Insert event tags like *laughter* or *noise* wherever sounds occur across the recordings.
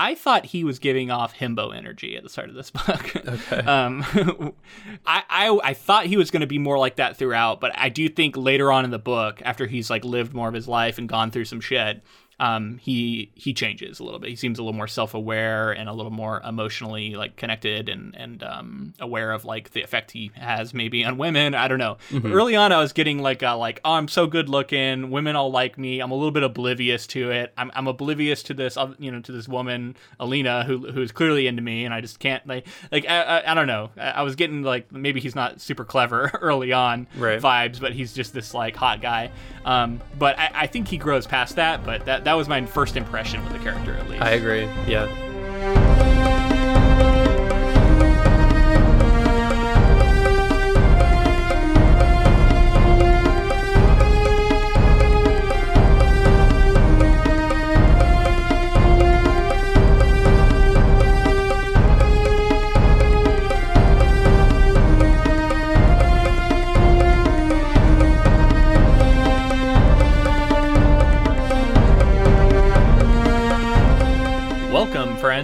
I thought he was giving off himbo energy at the start of this *laughs* book. Okay. um, *laughs* I, I I thought he was going to be more like that throughout, but I do think later on in the book, after he's like lived more of his life and gone through some shit, um, he he changes a little bit. He seems a little more self aware and a little more emotionally like connected and and um, aware of like the effect he has maybe on women. I don't know. But early on, I was getting like a, like oh I'm so good looking, women all like me. I'm a little bit oblivious to it. I'm, I'm oblivious to this you know to this woman Alina who who's clearly into me, and I just can't like like I, I, I don't know. I, I was getting like maybe he's not super clever *laughs* early on Right. vibes, but he's just this like hot guy. Um, but I, I think he grows past that. But that that was my first impression with the character at least. I agree. Yeah.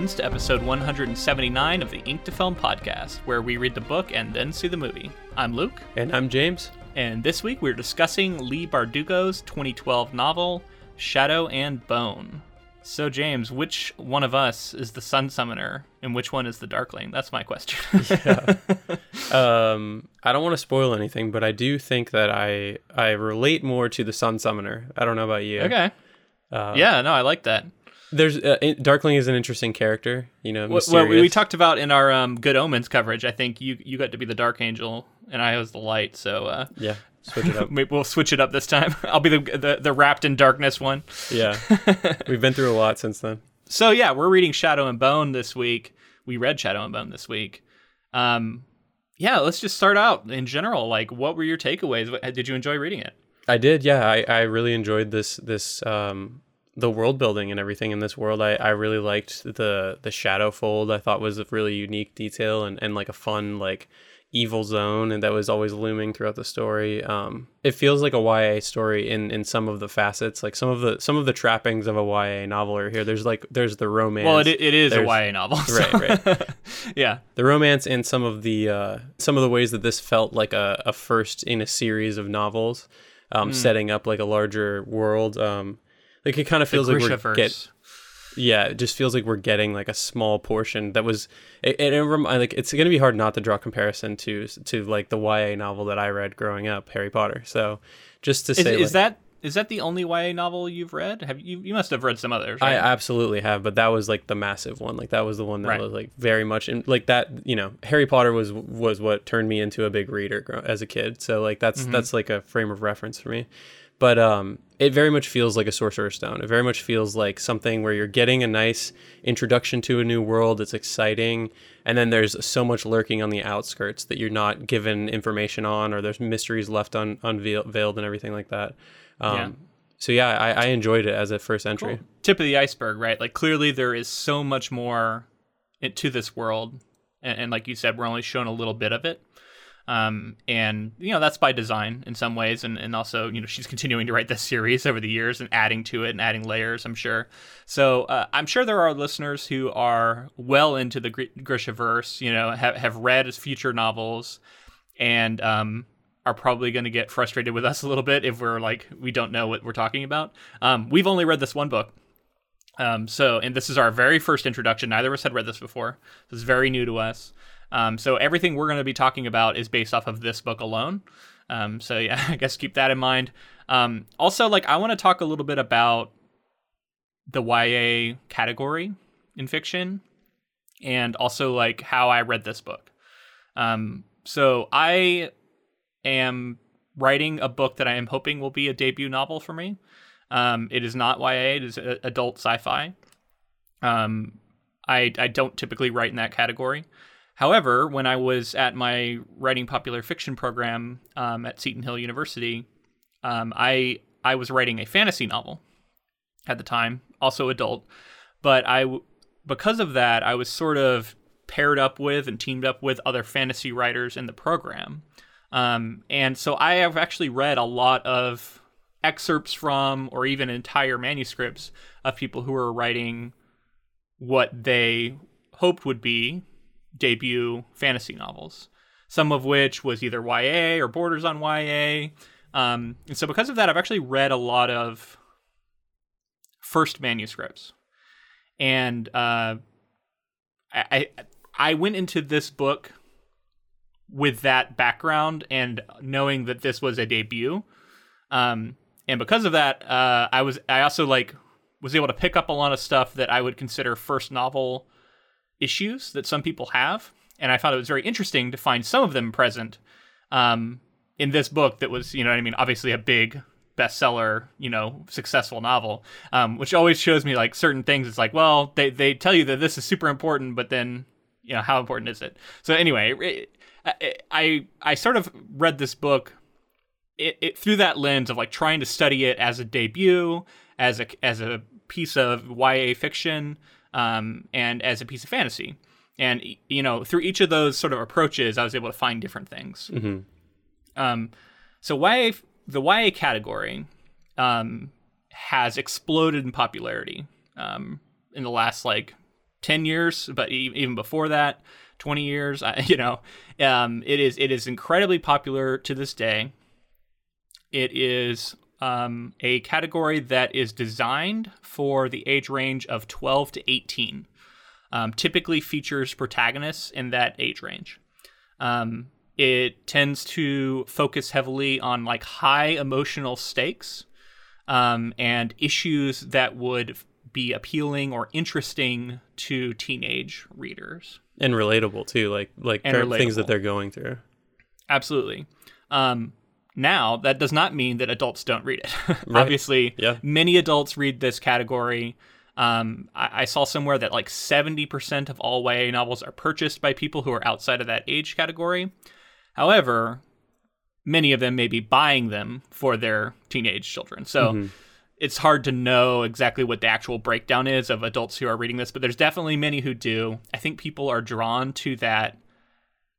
Friends, to episode 179 of the Ink to Film podcast, where we read the book and then see the movie. I'm Luke, And I'm James. and this week we're discussing Leigh Bardugo's 2012 novel, Shadow and Bone. So, James, which one of us is the Sun Summoner, and which one is the Darkling? That's my question. *laughs* yeah. *laughs* Um, I don't want to spoil anything, but I do think that I I relate more to the Sun Summoner. I don't know about you. okay. Uh, yeah, no, I like that. There's uh, Darkling is an interesting character. You know, Well, mysterious. we, we talked about in our um, Good Omens coverage. I think you you got to be the Dark Angel, and I was the Light. So uh, Yeah, switch it up. *laughs* we'll switch it up this time. *laughs* I'll be the, the the wrapped in darkness one. yeah, *laughs* we've been through a lot since then. So yeah, we're reading Shadow and Bone this week. We read Shadow and Bone this week. Um, yeah, let's just start out in general. Like, what were your takeaways? Did you enjoy reading it? I did, yeah. I, I really enjoyed this this um the world building and everything in this world. I, I really liked the the shadow fold. I thought was a really unique detail and, and like a fun like evil zone and that was always looming throughout the story. Um it feels like a YA story in in some of the facets. Like some of the some of the trappings of a YA novel are here. There's like there's the romance. Well, it, it is a YA novel, *laughs* so- Right, right. *laughs* yeah, the romance and some of the uh, some of the ways that this felt like a, a first in a series of novels, um, setting up like a larger world. Um, like it kind of feels like we're get yeah, it just feels like we're getting like a small portion that was. It, it, it rem- like it's gonna be hard not to draw comparison to to like the YA novel that I read growing up, Harry Potter. So just to is, say, is like, that is that the only YA novel you've read? Have you? You must have read some others. I absolutely have, but that was like the massive one. Like that was the one that Right. was like very much and like that. You know, Harry Potter was was what turned me into a big reader as a kid. So like that's Mm-hmm. that's like a frame of reference for me. But um, it very much feels like a Sorcerer's Stone. It very much feels like something where you're getting a nice introduction to a new world. It's exciting, and then there's so much lurking on the outskirts that you're not given information on, or there's mysteries left un- unveiled and everything like that. Um, Yeah. So yeah, I, I enjoyed it as a first entry. tip of the iceberg, right? Like clearly there is so much more to this world, and, and like you said, we're only shown a little bit of it. Um, and you know that's by design in some ways, and, and also you know she's continuing to write this series over the years and adding to it and adding layers. I'm sure. So uh, I'm sure there are listeners who are well into the Gr- Grishaverse, you know, have have read his future novels, and um, are probably going to get frustrated with us a little bit if we're like we don't know what we're talking about. Um, we've only read this one book, um, so, and this is our very first introduction. Neither of us had read this before. This is very new to us. Um, so, everything we're going to be talking about is based off of this book alone. Um, so, yeah, *laughs* I guess keep that in mind. Um, also, like, I want to talk a little bit about the YA category in fiction and also, like, how I read this book. Um, so, I am writing a book that I am hoping will be a debut novel for me. Um, it is not YA; it is a- adult sci-fi. Um, I I don't typically write in that category. However, when I was at my writing popular fiction program um, at Seton Hill University, um, I I was writing a fantasy novel at the time, also adult. But I, because of that, I was sort of paired up with and teamed up with other fantasy writers in the program. Um, and so I have actually read a lot of excerpts from, or even entire manuscripts of people who are writing what they hoped would be debut fantasy novels, some of which was either YA or borders on YA. Um, and so, because of that, I've actually read a lot of first manuscripts, and uh, I I went into this book with that background and knowing that this was a debut. Um, and because of that, uh, I was I also like was able to pick up a lot of stuff that I would consider first novel issues that some people have, and I found it was very interesting to find some of them present um, in this book that was you know I mean obviously a big bestseller you know successful novel, um, which always shows me like certain things. It's like well they they tell you that this is super important, but then you know how important is it? So anyway, it, I I sort of read this book it, it, through that lens of like trying to study it as a debut, as a as a piece of YA fiction, um, and as a piece of fantasy. And you know, through each of those sort of approaches, I was able to find different things. Mm-hmm. Um, so YA, the YA category, um, has exploded in popularity um, in the last like ten years, but even before that. 20 years. *laughs* you know, um, it is it is incredibly popular to this day. It is um, a category that is designed for the age range of 12 to 18. Um, typically features protagonists in that age range. Um, it tends to focus heavily on like high emotional stakes um, and issues that would be appealing or interesting to teenage readers and relatable too, like like things that they're going through. Absolutely. Um, now that does not mean that adults don't read it. *laughs* right. Obviously, yeah. many adults read this category. Um, I, I, saw somewhere that like seventy percent of all YA novels are purchased by people who are outside of that age category. However, many of them may be buying them for their teenage children. So. Mm-hmm it's hard to know exactly what the actual breakdown is of adults who are reading this, but there's definitely many who do. I think people are drawn to that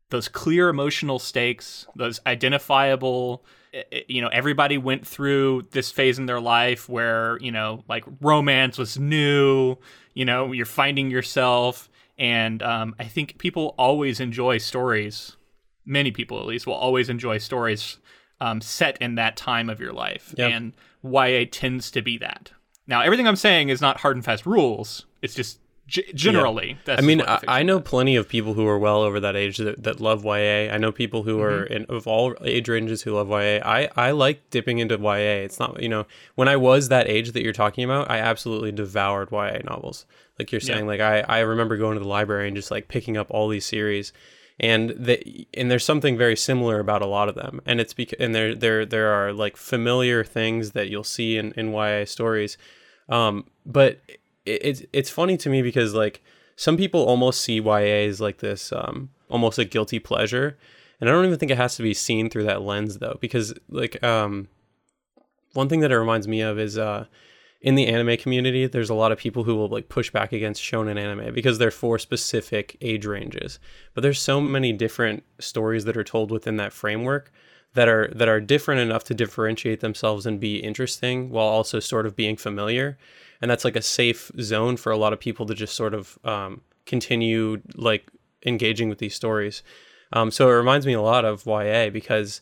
those clear emotional stakes, those identifiable eh, eh, you know, everybody went through this phase in their life where, you know, like romance was new, you know, you're finding yourself and um, I think people always enjoy stories. Many people, at least, will always enjoy stories um, set in that time of your life. Yep. And YA tends to be that. Now, everything I'm saying is not hard and fast rules. It's just g- generally. Yeah. I mean, I, I, know plenty of people who are well over that age that, that love YA. I know people who mm-hmm. are in of all age ranges who love YA. I, I like dipping into YA. It's not, you know, when I was that age that you're talking about, I absolutely devoured YA novels. Like you're saying, yeah. like I, I remember going to the library and just like picking up all these series and the, and there's something very similar about a lot of them and it's because and there there there are like familiar things that you'll see in in YA stories um but it, it's it's funny to me because like some people almost see YA as like this um almost a guilty pleasure and I don't even think it has to be seen through that lens though because like um one thing that it reminds me of is uh in the anime community, there's a lot of people who will like push back against shonen anime because they're for specific age ranges. But there's so many different stories that are told within that framework that are that are different enough to differentiate themselves and be interesting while also sort of being familiar. And that's like a safe zone for a lot of people to just sort of um, continue like engaging with these stories. Um, so it reminds me a lot of YA because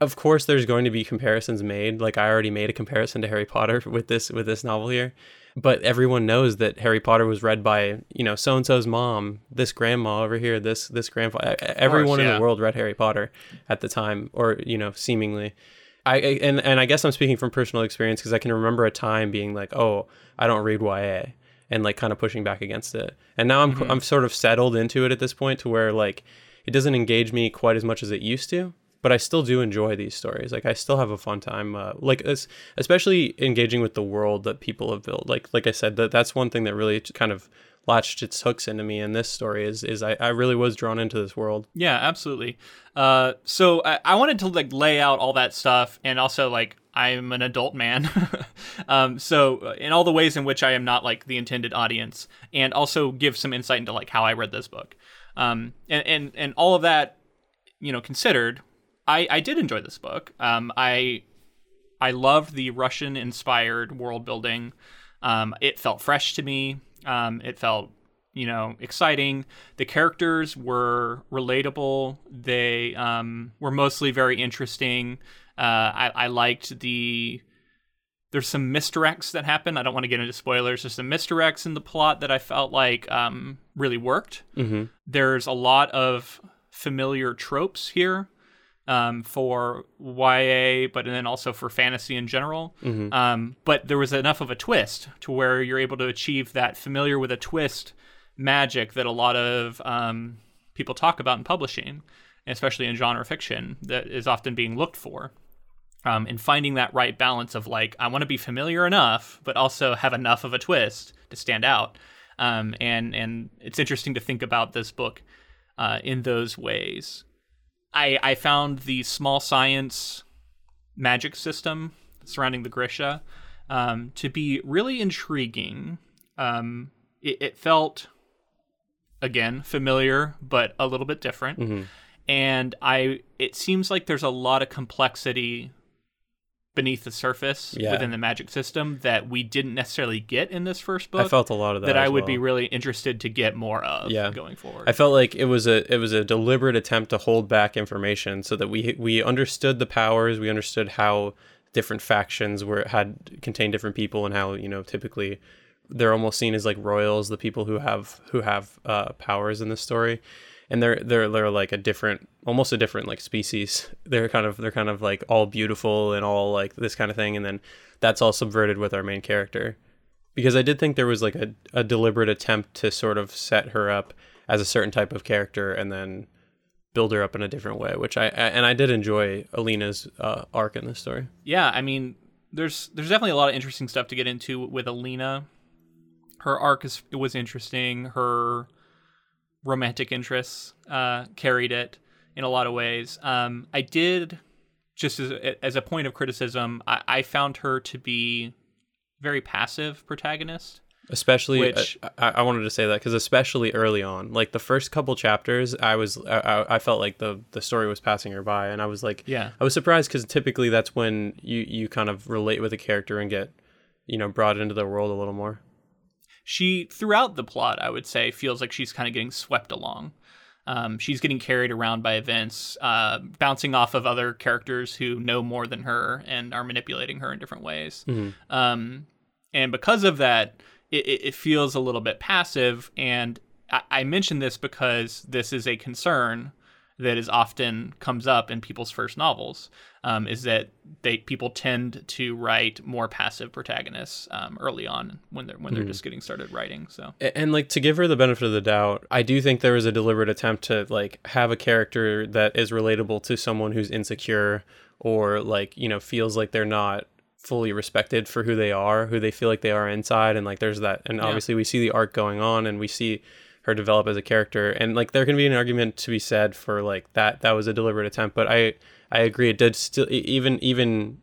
of course there's going to be comparisons made like i already made a comparison to harry potter *laughs* with this with this novel here but everyone knows that harry potter was read by you know so and so's mom this grandma over here this this grandfather everyone course, yeah. in the world read harry potter at the time or you know seemingly I and and I guess I'm speaking from personal experience because I can remember a time being like, oh, I don't read YA, and like kind of pushing back against it. And now I'm mm-hmm. I'm sort of settled into it at this point to where like it doesn't engage me quite as much as it used to but I still do enjoy these stories. Like I still have a fun time, uh, like especially engaging with the world that people have built. Like like I said, that that's one thing that really kind of latched its hooks into me in this story is is I, I really was drawn into this world. Yeah, absolutely. Uh, so I, I wanted to like lay out all that stuff, and also like I'm an adult man, *laughs* um, so uh, in all the ways in which I am not like the intended audience, and also give some insight into like how I read this book, um, and and and all of that, you know, considered I, I did enjoy this book. Um, I I loved the Russian inspired world building. Um, it felt fresh to me. Um, it felt, you know, exciting. The characters were relatable. They um, were mostly very interesting. Uh, I, I liked the. There's some misdirects that happen. I don't want to get into spoilers. There's some misdirects in the plot that I felt like um, really worked. Mm-hmm. There's a lot of familiar tropes here um, for YA, but and then also for fantasy in general. Mm-hmm. Um, but there was enough of a twist to where you're able to achieve that familiar with a twist magic that a lot of um, people talk about in publishing, especially in genre fiction, that is often being looked for. Um, and finding that right balance of like, I want to be familiar enough, but also have enough of a twist to stand out. Um, and and it's interesting to think about this book uh, in those ways. I I found the small science magic system surrounding the Grisha um, to be really intriguing. Um, it, it felt again familiar, but a little bit different. Mm-hmm. And I it seems like there's a lot of complexity beneath the surface Yeah. within the magic system that we didn't necessarily get in this first book I felt a lot of that. that I would well. be really interested to get more of Yeah. going forward. I felt like it was a it was a deliberate attempt to hold back information so that we we understood the powers, we understood how different factions were had contained different people and how you know typically they're almost seen as like royals, the people who have who have uh, powers in this story, and they're they're they're like a different, almost a different like species. They're kind of they're kind of like all beautiful and all like this kind of thing, and then that's all subverted with our main character because I did think there was like a, a deliberate attempt to sort of set her up as a certain type of character and then build her up in a different way, which I, I and I did enjoy Alina's uh, arc in this story. yeah, I mean, there's there's definitely a lot of interesting stuff to get into with Alina. Her arc is was interesting. Her romantic interests uh, carried it in a lot of ways. Um, I did just as a, as a point of criticism, I, I found her to be very passive protagonist. Especially, Which- uh, I, I wanted to say that because especially early on, like the first couple chapters, I was I, I- I felt like the the story was passing her by, and I was like, Yeah. I was surprised because typically that's when you you kind of relate with a character and get you know brought into the world a little more. She throughout the plot i would say feels like she's kind of getting swept along. Um, she's getting carried around by events uh, bouncing off of other characters who know more than her and are manipulating her in different ways. Um, and because of that it, it it feels a little bit passive. And I, I mention this because this is a concern that is often comes up in people's first novels um, is that they people tend to write more passive protagonists um, early on when they're when they're just getting started writing. So A- and like to give her the benefit of the doubt i do think there was a deliberate attempt to like have a character that is relatable to someone who's insecure or like you know feels like they're not fully respected for who they are who they feel like they are inside and like there's that and obviously we see the arc going on and we see her develop as a character and like there can be an argument to be said for like that that was a deliberate attempt but i i agree it did still even even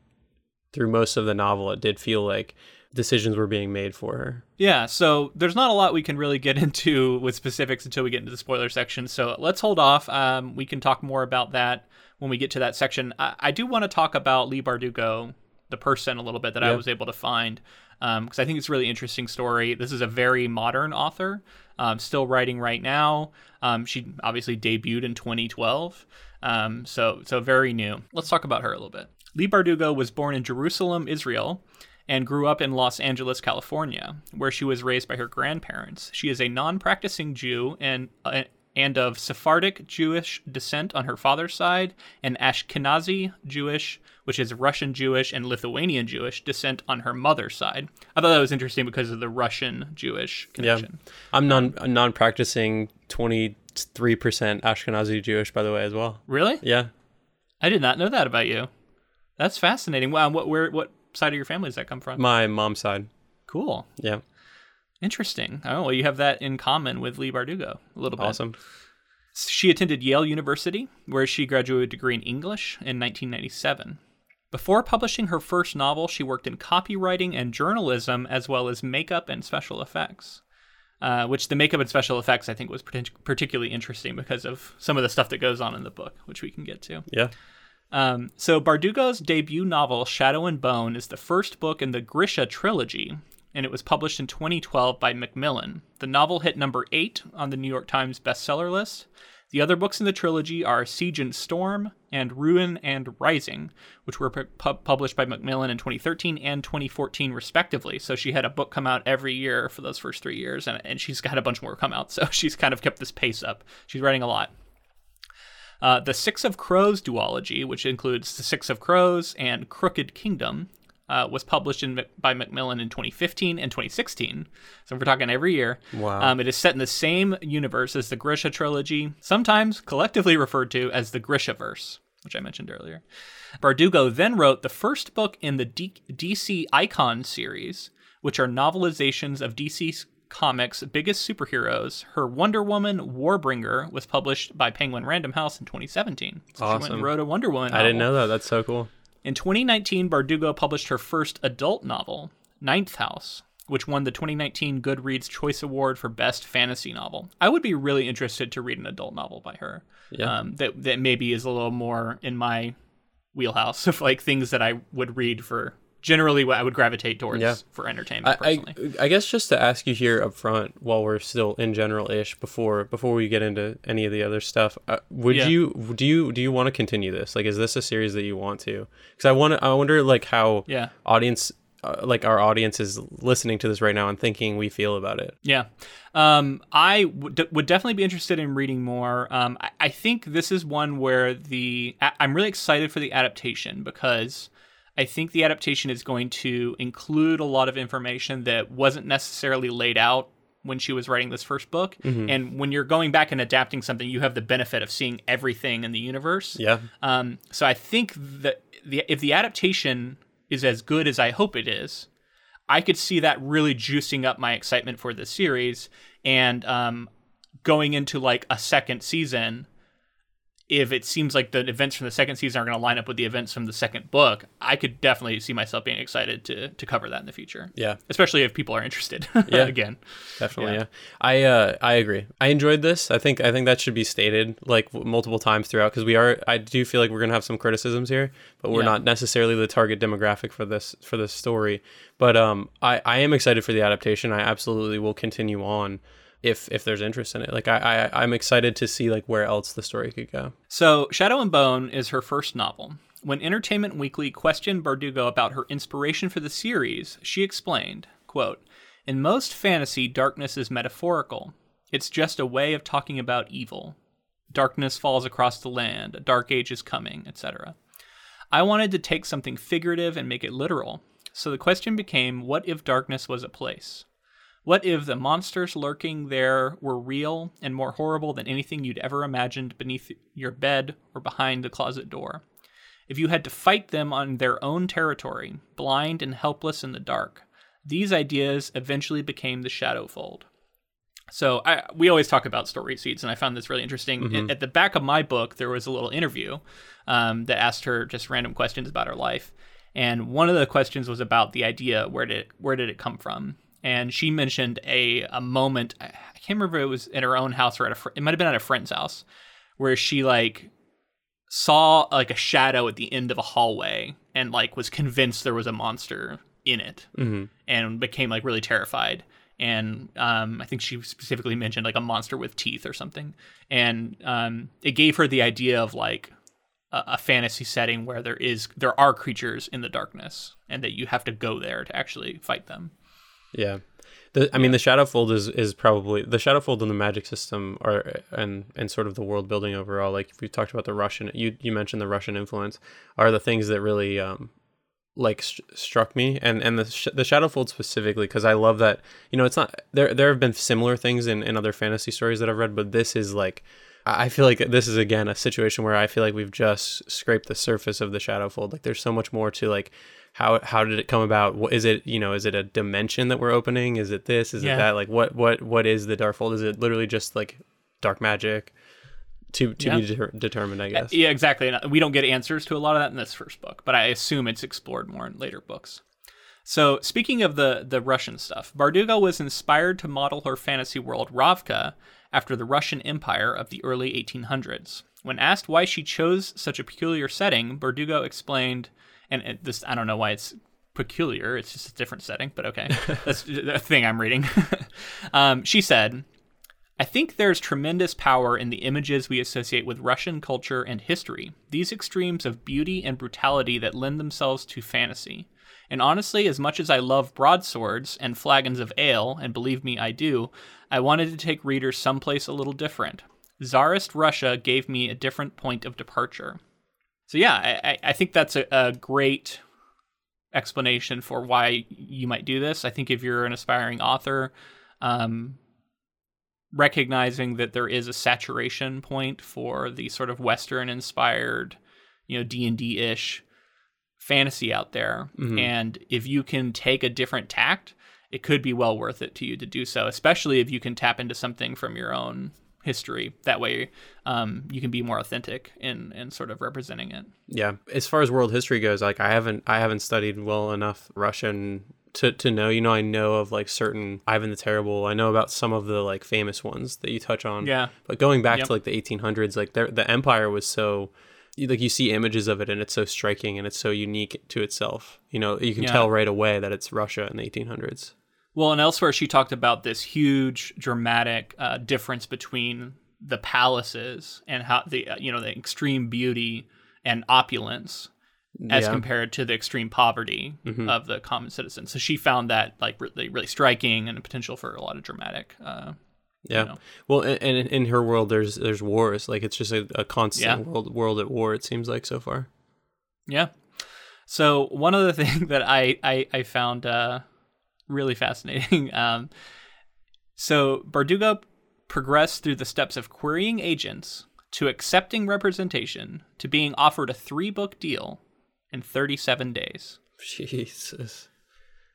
through most of the novel it did feel like decisions were being made for her yeah, so there's not a lot we can really get *laughs* into with specifics until we get into the spoiler section. So let's hold off. Um, we can talk more about that when we get to that section. I, I do want to talk about Leigh Bardugo, the person, a little bit that I was able to find because I think it's a really interesting story. This is a very modern author, um, still writing right now. Um, she obviously debuted in 2012, um, so so very new. Let's talk about her a little bit. Leigh Bardugo was born in Jerusalem, Israel, and grew up in Los Angeles, California, where she was raised by her grandparents. She is a non-practicing Jew and uh, and of Sephardic Jewish descent on her father's side, and Ashkenazi Jewish, which is Russian Jewish and Lithuanian Jewish descent on her mother's side. I thought that was interesting because of the Russian Jewish connection. Yeah. I'm non non practicing twenty three percent Ashkenazi Jewish, by the way, as well. Really? Yeah, I did not know that about you. That's fascinating. Wow, what where what side of your family does that come from? my mom's side. Cool. Yeah, Interesting. Oh, well, you have that in common with Leigh Bardugo a little bit. awesome. She attended Yale University, where she graduated a degree in English in 1997. Before publishing her first novel, she worked in copywriting and journalism, as well as makeup and special effects. Uh, which the makeup and special effects I think was partic- particularly interesting because of some of the stuff that goes on in the book, which we can get to. Yeah, Um, so Bardugo's debut novel, Shadow and Bone, is the first book in the Grisha trilogy and it was published in 2012 by Macmillan. The novel hit number eight on the New York Times bestseller list. The other books in the trilogy are Siege and Storm and Ruin and Rising, which were pu- published by Macmillan in 2013 and 2014, respectively. So she had a book come out every year for those first three years, and, and she's got a bunch more come out. *laughs* So she's kind of kept this pace up. She's writing a lot. Uh, the Six of Crows duology, which includes The Six of Crows and Crooked Kingdom, uh, was published in, by Macmillan in 2015 and 2016. So we're talking every year. Wow. Um, it is set in the same universe as the Grisha trilogy, sometimes collectively referred to as the Grishaverse, which I mentioned earlier. Bardugo then wrote the first book in the D- DC Icon series, which are novelizations of DC Comics' biggest superheroes. Her Wonder Woman Warbringer was published by Penguin Random House in 2017. So she went Awesome. and wrote a Wonder Woman. I didn't know that. That's so cool. In 2019, Bardugo published her first adult novel, Ninth House, which won the 2019 Goodreads Choice Award for Best Fantasy Novel. I would be really interested to read an adult novel by her. Yeah. Um, that that maybe is a little more in my wheelhouse *laughs* of like things that I would read for generally what I would gravitate towards Yeah. for entertainment I, personally. I I guess just to ask you here up front while we're still in general ish before before we get into any of the other stuff uh, would Yeah. you do you do you want to continue this like is this a series that you want to because I want to I wonder like how yeah. audience uh, like our audience is listening to this right now and thinking we feel about it Yeah. Um, I would would definitely be interested in reading more. Um, I, I think this is one where the I- I'm really excited for the adaptation because I think the adaptation is going to include a lot of information that wasn't necessarily laid out when she was writing this first book. And when you're going back and adapting something, you have the benefit of seeing everything in the universe. yeah Um, so I think that the if the adaptation is as good as I hope it is, I could see that really juicing up my excitement for the series and um, going into like a second season. If it seems like the events from the second season are going to line up with the events from the second book, I could definitely see myself being excited to to cover that in the future. yeah Especially if people are interested. *laughs* Yeah. Again. definitely Yeah. yeah, i uh i agree i enjoyed this i think i think that should be stated like multiple times throughout because we are i do feel like we're gonna have some criticisms here but we're Yeah. not necessarily the target demographic for this for this story but um i i am excited for the adaptation i absolutely will continue on if if there's interest in it like i, I i'm excited to see like where else the story could go So, Shadow and Bone is her first novel. When Entertainment Weekly questioned Bardugo about her inspiration for the series, she explained, quote, "In most fantasy, darkness is metaphorical. It's just a way of talking about evil. Darkness falls across the land, a dark age is coming, etc. I wanted to take something figurative and make it literal. So the question became, what if darkness was a place? What if the monsters lurking there were real and more horrible than anything you'd ever imagined beneath your bed or behind the closet door? If you had to fight them on their own territory, blind and helpless in the dark, these ideas eventually became the Shadowfold. So I, we always talk about story seeds, and I found this really interesting. At- At the back of my book, there was a little interview um, that asked her just random questions about her life, and one of the questions was about the idea where did it, where did it come from? And she mentioned a a moment. I can't remember if it was at her own house or at a fr- it might have been at a friend's house, where she like saw like a shadow at the end of a hallway and like was convinced there was a monster in it mm-hmm. and became like really terrified and um, i think she specifically mentioned like a monster with teeth or something and um, it gave her the idea of like a, a fantasy setting where there is there are creatures in the darkness and that you have to go there to actually fight them Yeah. The, I mean, the Shadowfold is, is probably the Shadowfold and the magic system are and and sort of the world building overall. Like if we talked about the Russian, you you mentioned the Russian influence are the things that really um like st- struck me and and the sh- the Shadowfold specifically because I love that you know it's not there there have been similar things in in other fantasy stories that I've read, but this is like I I feel like this is again a situation where I feel like we've just scraped the surface of the Shadowfold. Like there's so much more to like how how did it come about? What is it? You know, is it a dimension that we're opening? Is it this? Is Yeah. it that? Like what what what is the Darkfold? Is it literally just like dark magic? To to be Yeah. deter- determined, I uh, guess. Yeah, exactly. And uh, we don't get answers to a lot of that in this first book, but I assume it's explored more in later books. So, speaking of the the Russian stuff, Bardugo was inspired to model her fantasy world Ravka after the Russian Empire of the early 1800s. When asked why she chose such a peculiar setting, Bardugo explained, and it, this I don't know why it's peculiar. It's just a different setting, but okay. *laughs* That's the thing I'm reading. *laughs* um, she said, I think there's tremendous power in the images we associate with Russian culture and history, these extremes of beauty and brutality that lend themselves to fantasy. And honestly, as much as I love broadswords and flagons of ale, and believe me, I do, I wanted to take readers someplace a little different. Tsarist Russia gave me a different point of departure. So, yeah, I, I think that's a, a great explanation for why you might do this. I think if you're an aspiring author, um, recognizing that there is a saturation point for the sort of Western inspired, you know, D and D ish fantasy out there, Mhm. and if you can take a different tact, it could be well worth it to you to do so. Especially if you can tap into something from your own history. That way, um, you can be more authentic in in sort of representing it. Yeah, as far as world history goes, like I haven't I haven't studied well enough Russian to to know. You know, I know of like certain Ivan the Terrible. I know about some of the like famous ones that you touch on. Yeah. But going back Yep. to like the 1800s, like the empire was so like you see images of it and it's so striking and it's so unique to itself. You know, you can Yeah. tell right away that it's Russia in the 1800s. Well, and elsewhere, she talked about this huge, dramatic uh, difference between the palaces and how the uh, you know the extreme beauty and opulence as Yeah. compared to the extreme poverty Mhm. of the common citizen. So she found that like really, really striking and a potential for a lot of dramatic. Uh, Yeah. know. Well, and, and in her world, there's there's wars. Like it's just a, a constant Yeah. world world at war. It seems like so far. Yeah. So one other *laughs* thing that I I, I found uh, really fascinating. *laughs* Um, so Bardugo progressed through the steps of querying agents to accepting representation to being offered a three book deal in 37 days. Jesus.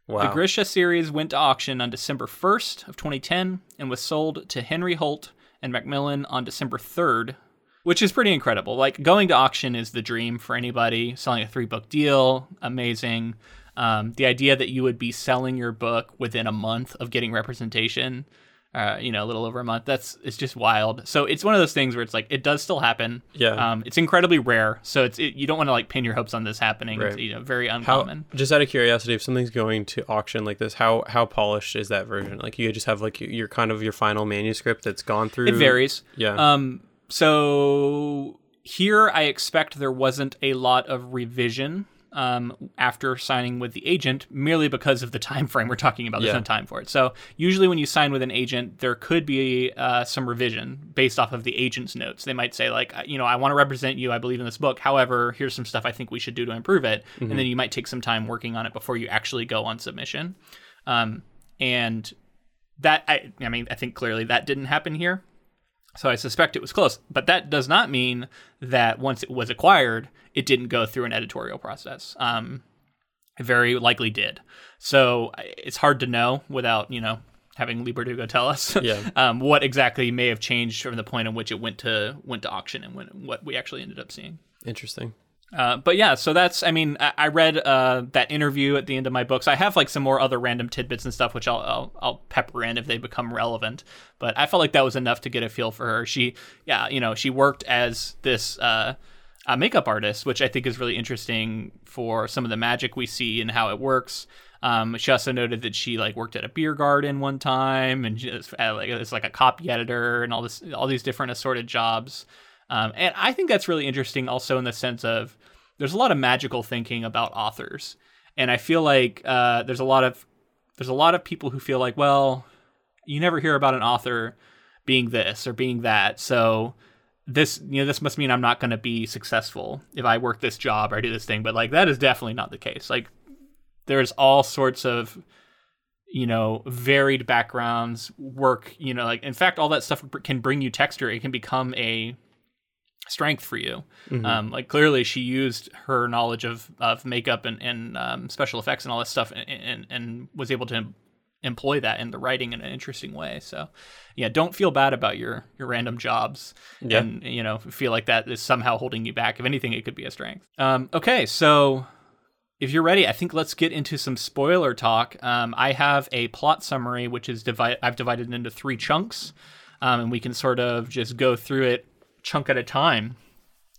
Wow. The Grisha series went to auction on December 1st of 2010 and was sold to Henry Holt and Macmillan on December 3rd, which is pretty incredible. Like going to auction is the dream for anybody. Selling a three book deal, amazing. Um, the idea that you would be selling your book within a month of getting representation, uh, you know, a little over a month, that's it's just wild. So it's one of those things where it's like it does still happen. Yeah. Um, it's incredibly rare, so it's it, you don't want to like pin your hopes on this happening. It's Right. you know very uncommon. how just out of curiosity, if something's going to auction like this, how how polished is that version? Like you just have like your kind of your final manuscript that's gone through. It varies. Yeah. Um, so here I expect there wasn't a lot of revision um, after signing with the agent, merely because of the time frame we're talking about. There's Yeah. no time for it. So usually when you sign with an agent, there could be uh, some revision based off of the agent's notes. They might say like, you know, I want to represent you. I believe in this book. However, here's some stuff I think we should do to improve it, and then you might take some time working on it before you actually go on submission. Um, and that I, I mean, I think clearly that didn't happen here. So I suspect it was close, but that does not mean that once it was acquired, it didn't go through an editorial process. Um, it very likely did. So it's hard to know without you know having Leigh Bardugo tell us *laughs* Yeah. um, what exactly may have changed from the point in which it went to went to auction and when what we actually ended up seeing. Interesting. Uh, but yeah, so that's, I mean, I, I read uh, that interview at the end of my books. I have like some more other random tidbits and stuff, which I'll, I'll, I'll pepper in if they become relevant. But I felt like that was enough to get a feel for her. She, yeah, you know, she worked as this uh, makeup artist, which I think is really interesting for some of the magic we see and how it works. Um, she also noted that she like worked at a beer garden one time, and just uh, like it's like a copy editor and all this, all these different assorted jobs. Um, and I think that's really interesting also in the sense of there's a lot of magical thinking about authors. And I feel like uh, there's a lot of there's a lot of people who feel like, well, you never hear about an author being this or being that. So this you know this must mean I'm not going to be successful if I work this job or I do this thing. But like that is definitely not the case. Like there's all sorts of you know varied backgrounds work you know like in fact all that stuff can bring you texture it can become a strength for you Mhm. um, like clearly she used her knowledge of, of makeup and, and um, special effects and all that stuff and, and, and was able to em- employ that in the writing in an interesting way so yeah don't feel bad about your your random jobs Yeah. and you know feel like that is somehow holding you back if anything it could be a strength um, okay so if you're ready, I think let's get into some spoiler talk. Um, I have a plot summary, which is divided. I've divided it into three chunks, um, and we can sort of just go through it chunk at a time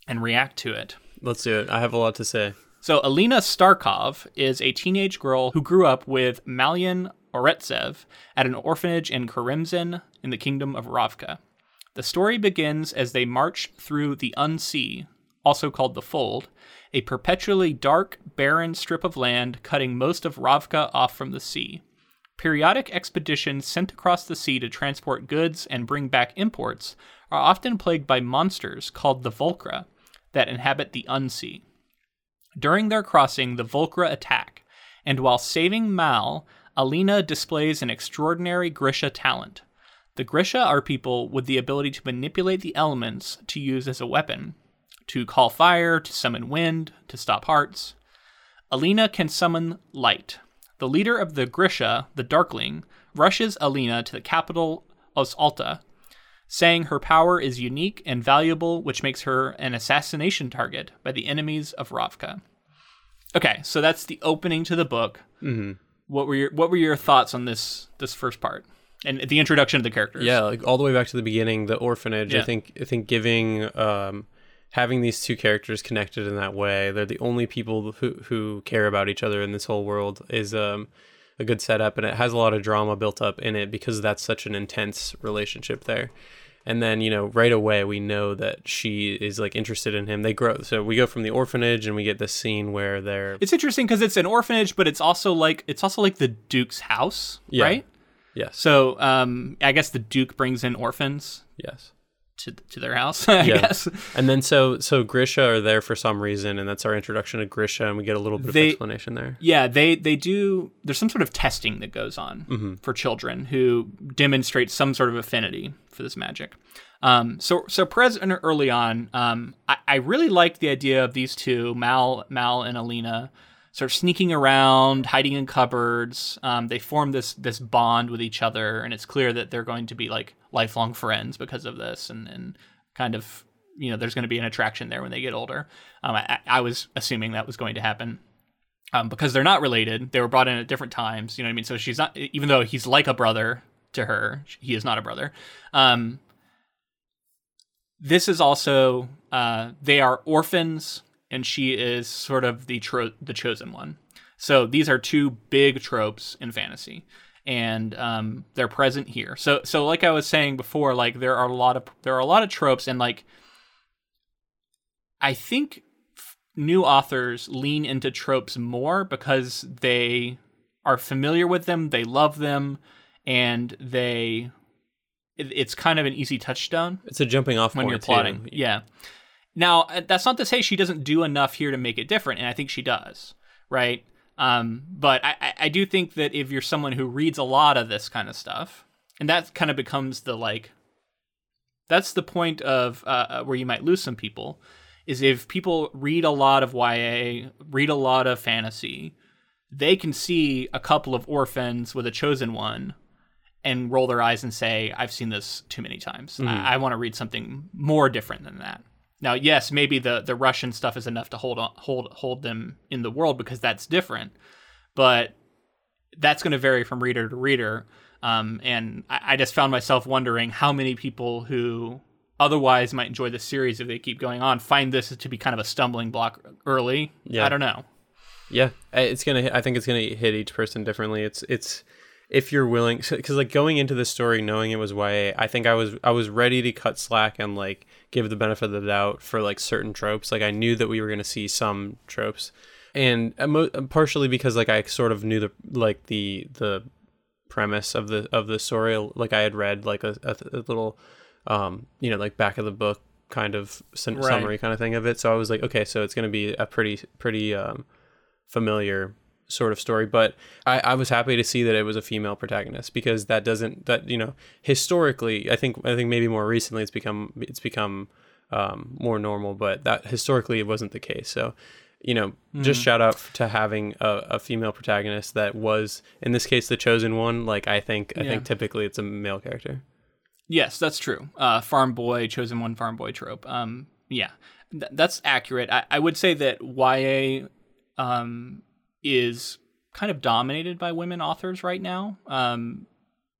and react to it. Let's do it. I have a lot to say. So Alina Starkov is a teenage girl who grew up with Malyen Oretsev at an orphanage in Keramzin in the kingdom of Ravka. The story begins as they march through the Unsea, also called the Fold, a perpetually dark, barren strip of land cutting most of Ravka off from the sea. Periodic expeditions sent across the sea to transport goods and bring back imports are often plagued by monsters called the Volcra that inhabit the Unsea. During their crossing, the Volcra attack, and while saving Mal, Alina displays an extraordinary Grisha talent. The Grisha are people with the ability to manipulate the elements to use as a weapon, to call fire, to summon wind, to stop hearts. Alina can summon light. The leader of the Grisha, the Darkling, rushes Alina to the capital Os Alta, saying her power is unique and valuable, which makes her an assassination target by the enemies of Ravka. Okay, so that's the opening to the book. Mm-hmm. What were your What were your thoughts on this this first part and the introduction of the characters? Yeah, like all the way back to the beginning, the orphanage. Yeah. I think I think giving um having these two characters connected in that way, they're the only people who who care about each other in this whole world is um a good setup and it has a lot of drama built up in it because that's such an intense relationship there. And then, you know, right away we know that she is like interested in him. They grow so we go from the orphanage and we get this scene where they're It's interesting because it's an orphanage, but it's also like it's also like the Duke's house, Yeah. right? Yes. So, um, I guess the Duke brings in orphans Yes. To to their house. *laughs* I Yeah. guess And then so so Grisha are there for some reason, and that's our introduction to Grisha, and we get a little bit They- of explanation there. Yeah, they they do. There's some sort of testing that goes on for children who demonstrate some sort of affinity for this magic. Um, so so present early on, um, I, I really liked the idea of these two, Mal Mal and Alina, sort of sneaking around, hiding in cupboards. Um, they form this this bond with each other, and it's clear that they're going to be like lifelong friends because of this, and and kind of you know there's going to be an attraction there when they get older. Um, I, I was assuming that was going to happen um, because they're not related. They were brought in at different times. You know what I mean? So she's not, even though he's like a brother to her, he is not a brother. Um, this is also uh, they are orphans, and she is sort of the tro- the chosen one. So these are two big tropes in fantasy, and um, they're present here. So so like I was saying before, like there are a lot of there are a lot of tropes, and like I think f- new authors lean into tropes more because they are familiar with them, they love them, and they it, it's kind of an easy touchstone It's a jumping off when point you're too. plotting. Yeah. Now, uh, that's not to say she doesn't do enough here to make it different, and I think she does, right? Um, but I, I- do think that if you're someone who reads a lot of this kind of stuff, and that kind of becomes the like, that's the point of uh, uh, where you might lose some people, is if people read a lot of YA, read a lot of fantasy, they can see a couple of orphans with a chosen one and roll their eyes and say, I've seen this too many times. I, I want to read something more different than that. Now, yes, maybe the, the Russian stuff is enough to hold on, hold hold them in the world because that's different, but that's going to vary from reader to reader. Um, and I, I just found myself wondering how many people who otherwise might enjoy the series if they keep going on find this to be kind of a stumbling block early. Yeah. I don't know. Yeah, it's gonna. hit- I think it's gonna hit each person differently. It's it's if you're willing, because like going into the story knowing it was YA, I think I was I was ready to cut slack and like give the benefit of the doubt for like certain tropes. Like I knew that we were gonna see some tropes, and emo- partially because like I sort of knew the like the the premise of the of the story. Like I had read like a, a, a little, um, you know, like back of the book kind of sum- Right. summary kind of thing of it. So I was like, okay, so it's gonna be a pretty pretty um familiar sort of story but I, I was happy to see that it was a female protagonist because that doesn't that you know historically i think i think maybe more recently it's become it's become um, more normal but that historically it wasn't the case so you know just shout out to having a, a female protagonist that was in this case the chosen one like i think i Yeah. think typically it's a male character Yes, that's true. Uh, farm boy, chosen one farm boy trope. Um, yeah, Th- that's accurate. I-, I would say that YA um, is kind of dominated by women authors right now. Um,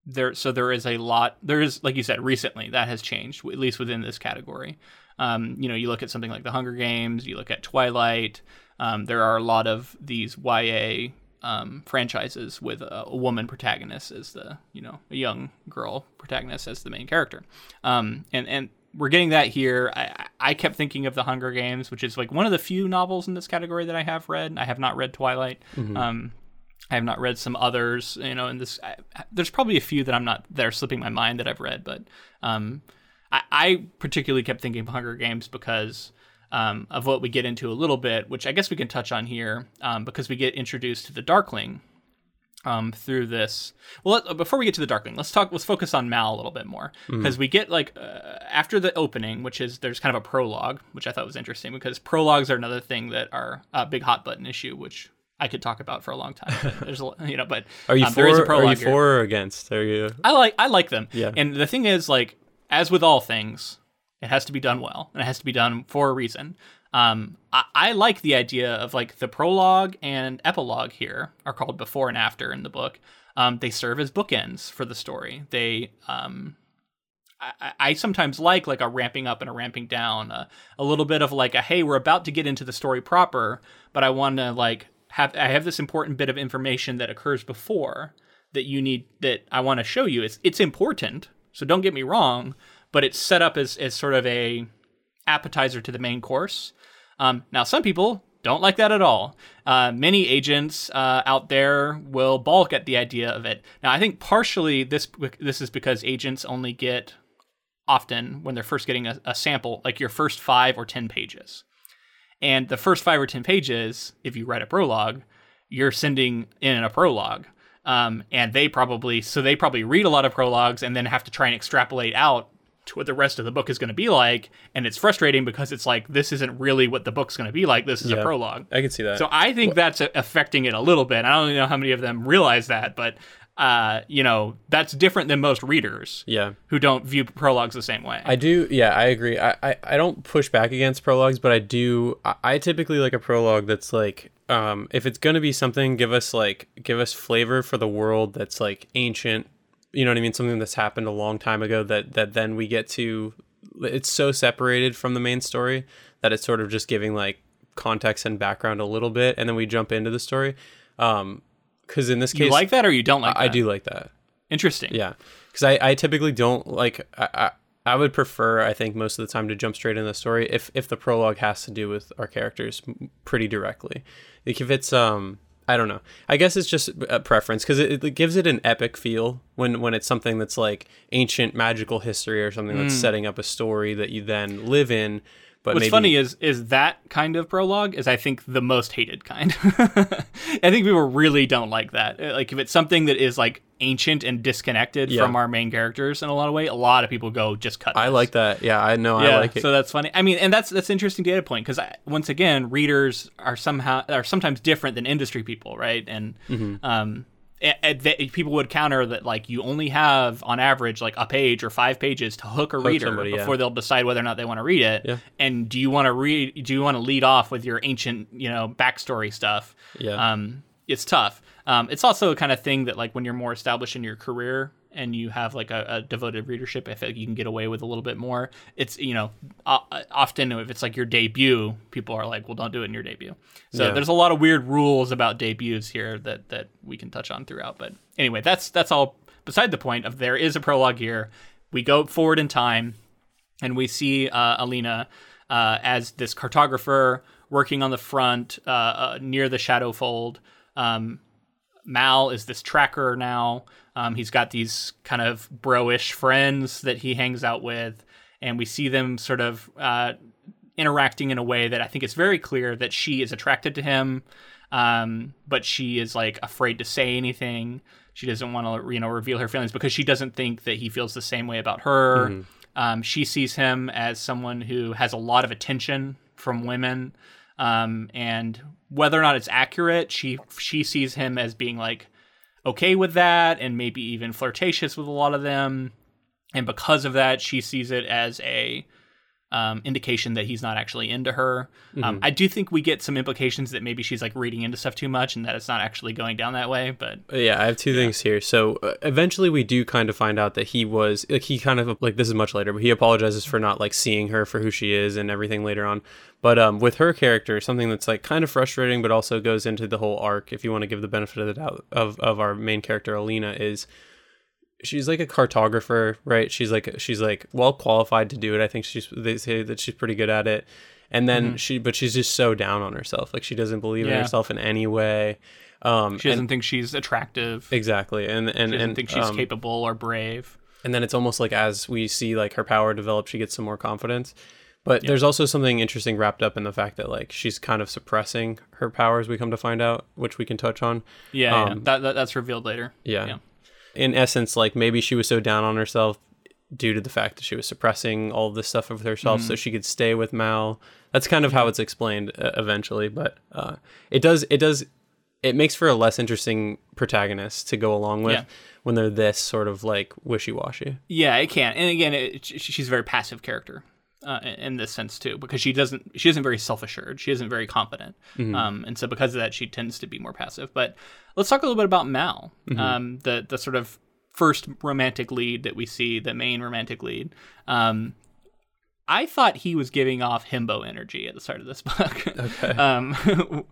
there, so there is a lot. There is, like you said, recently that has changed, at least within this category. Um, you know, you look at something like The Hunger Games, you look at Twilight, um, there are a lot of these YA um, franchises with a, a, woman protagonist as the you know a young girl protagonist as the main character, um, and and we're getting that here. I, I kept thinking of the Hunger Games, which is like one of the few novels in this category that I have read. I have not read Twilight. Mm-hmm. Um, I have not read some others. You know, in this, I, there's probably a few that I'm not that are slipping my mind that I've read, but um, I, I particularly kept thinking of Hunger Games because um, of what we get into a little bit, which I guess we can touch on here um, because we get introduced to the Darkling um, through this. Well, let, before we get to the Darkling, let's talk. Let's focus on Mal a little bit more because mm. we get like uh, after the opening, which is there's kind of a prologue, which I thought was interesting because prologues are another thing that are a big hot button issue, which I could talk about for a long time. *laughs* There's a you know, but are you um, for? Are you for or against? Are you? I like I like them. Yeah. And the thing is, like as with all things, it has to be done well, and it has to be done for a reason. Um, I, I like the idea of like the prologue and epilogue here are called before and after in the book. Um, they serve as bookends for the story. They um, I, I, sometimes like like a ramping up and a ramping down, a, a little bit of like a hey, we're about to get into the story proper, but I want to like have I have this important bit of information that occurs before that you need that I want to show you. It's it's important, so don't get me wrong, but it's set up as, as sort of a appetizer to the main course. Um, now, some people don't like that at all. Uh, many agents uh, out there will balk at the idea of it. Now, I think partially this this is because agents only get often when they're first getting a, a sample, like your first five or ten pages, and the first five or ten pages, if you write a prologue, you're sending in a prologue. Um, and they probably so they probably read a lot of prologues and then have to try and extrapolate out to what the rest of the book is going to be like and it's frustrating because it's like this isn't really what the book's going to be like this is yeah, a prologue. I can see that. So i think that's affecting it a little bit. I don't know how many of them realize that but uh, you know that's different than most readers yeah. who don't view prologues the same way. I do yeah i agree. I i, I don't push back against prologues but i do I, I typically like a prologue that's like um if it's going to be something give us like give us flavor for the world that's like ancient you know what I mean? Something that's happened a long time ago that that then we get to. It's so separated from the main story that it's sort of just giving like context and background a little bit, and then we jump into the story. Um, because in this case, you like that or you don't like. I, I do like that. Interesting. Yeah, because I I typically don't like I, I I would prefer, I think, most of the time to jump straight into the story if if the prologue has to do with our characters pretty directly. Like if it's um I don't know. I guess it's just a preference because it, it, gives it an epic feel when when it's something that's like ancient magical history or something that's mm. setting up a story that you then live in. But what's maybe... funny is is that kind of prologue is I think the most hated kind. *laughs* I think people really don't like that. Like if it's something that is like ancient and disconnected yeah. from our main characters in a lot of way. A lot of people go just cut. This. I like that. Yeah, I know. Yeah, I like it. So that's funny. I mean, and that's that's interesting data point because once again, readers are somehow are sometimes different than industry people, right? And mm-hmm. um, people would counter that like you only have on average like a page or five pages to hook a hook reader somebody, before yeah. they'll decide whether or not they want to read it. Yeah. And do you want to read? Do you want to lead off with your ancient, you know, backstory stuff? Yeah. Um, it's tough. Um, it's also a kind of thing that like when you're more established in your career and you have like a, a devoted readership, I feel like you can get away with a little bit more. It's you know often if it's like your debut, people are like, well, don't do it in your debut. So yeah. there's a lot of weird rules about debuts here that that we can touch on throughout. But anyway, that's that's all beside the point. Of there is a prologue here. We go forward in time, and we see uh, Alina uh, as this cartographer working on the front uh, uh near the Shadowfold. Um, Mal is this tracker now. Um, he's got these kind of bro-ish friends that he hangs out with, and we see them sort of uh, interacting in a way that I think it's very clear that she is attracted to him, um, but she is like afraid to say anything. She doesn't want to, you know, reveal her feelings because she doesn't think that he feels the same way about her. Mm-hmm. Um, she sees him as someone who has a lot of attention from women. Um, and whether or not it's accurate, she she sees him as being like okay with that and maybe even flirtatious with a lot of them. And because of that, she sees it as a um, indication that he's not actually into her. Um, I do think we get some implications that maybe she's like reading into stuff too much and that it's not actually going down that way. But Yeah, I have two things here. So uh, eventually, we do kind of find out that he was like he kind of like this is much later, but he apologizes for not like seeing her for who she is and everything later on. But um, with her character, something that's like kind of frustrating, but also goes into the whole arc. If you want to give the benefit of the doubt of of our main character Alina is she's like a cartographer, right? She's like she's like well qualified to do it. I think she's they say that she's pretty good at it. And then she but she's just so down on herself. Like she doesn't believe in herself in any way. Um she doesn't think she's attractive. exactly. And and she doesn't and think she's um, capable or brave. and then it's almost like as we see like her power develop, she gets some more confidence. But there's also something interesting wrapped up in the fact that like she's kind of suppressing her powers. We come to find out, which we can touch on. Yeah, yeah. um, That, that that's revealed later. Yeah. Yeah. In essence, like maybe she was so down on herself due to the fact that she was suppressing all this stuff of herself Mm. so she could stay with Mal. That's kind of how it's explained uh, eventually, but uh, it does it does it makes for a less interesting protagonist to go along with Yeah. when they're this sort of like wishy-washy. Yeah, it can. And again, it, she's a very passive character uh, in- this sense too, because she doesn't she isn't very self assured. She isn't very confident, um, and so because of that, she tends to be more passive. But let's talk a little bit about Mal, um, the the sort of first romantic lead that we see, the main romantic lead. Um, I thought he was giving off himbo energy at the start of this *laughs* book. Okay. um, *laughs*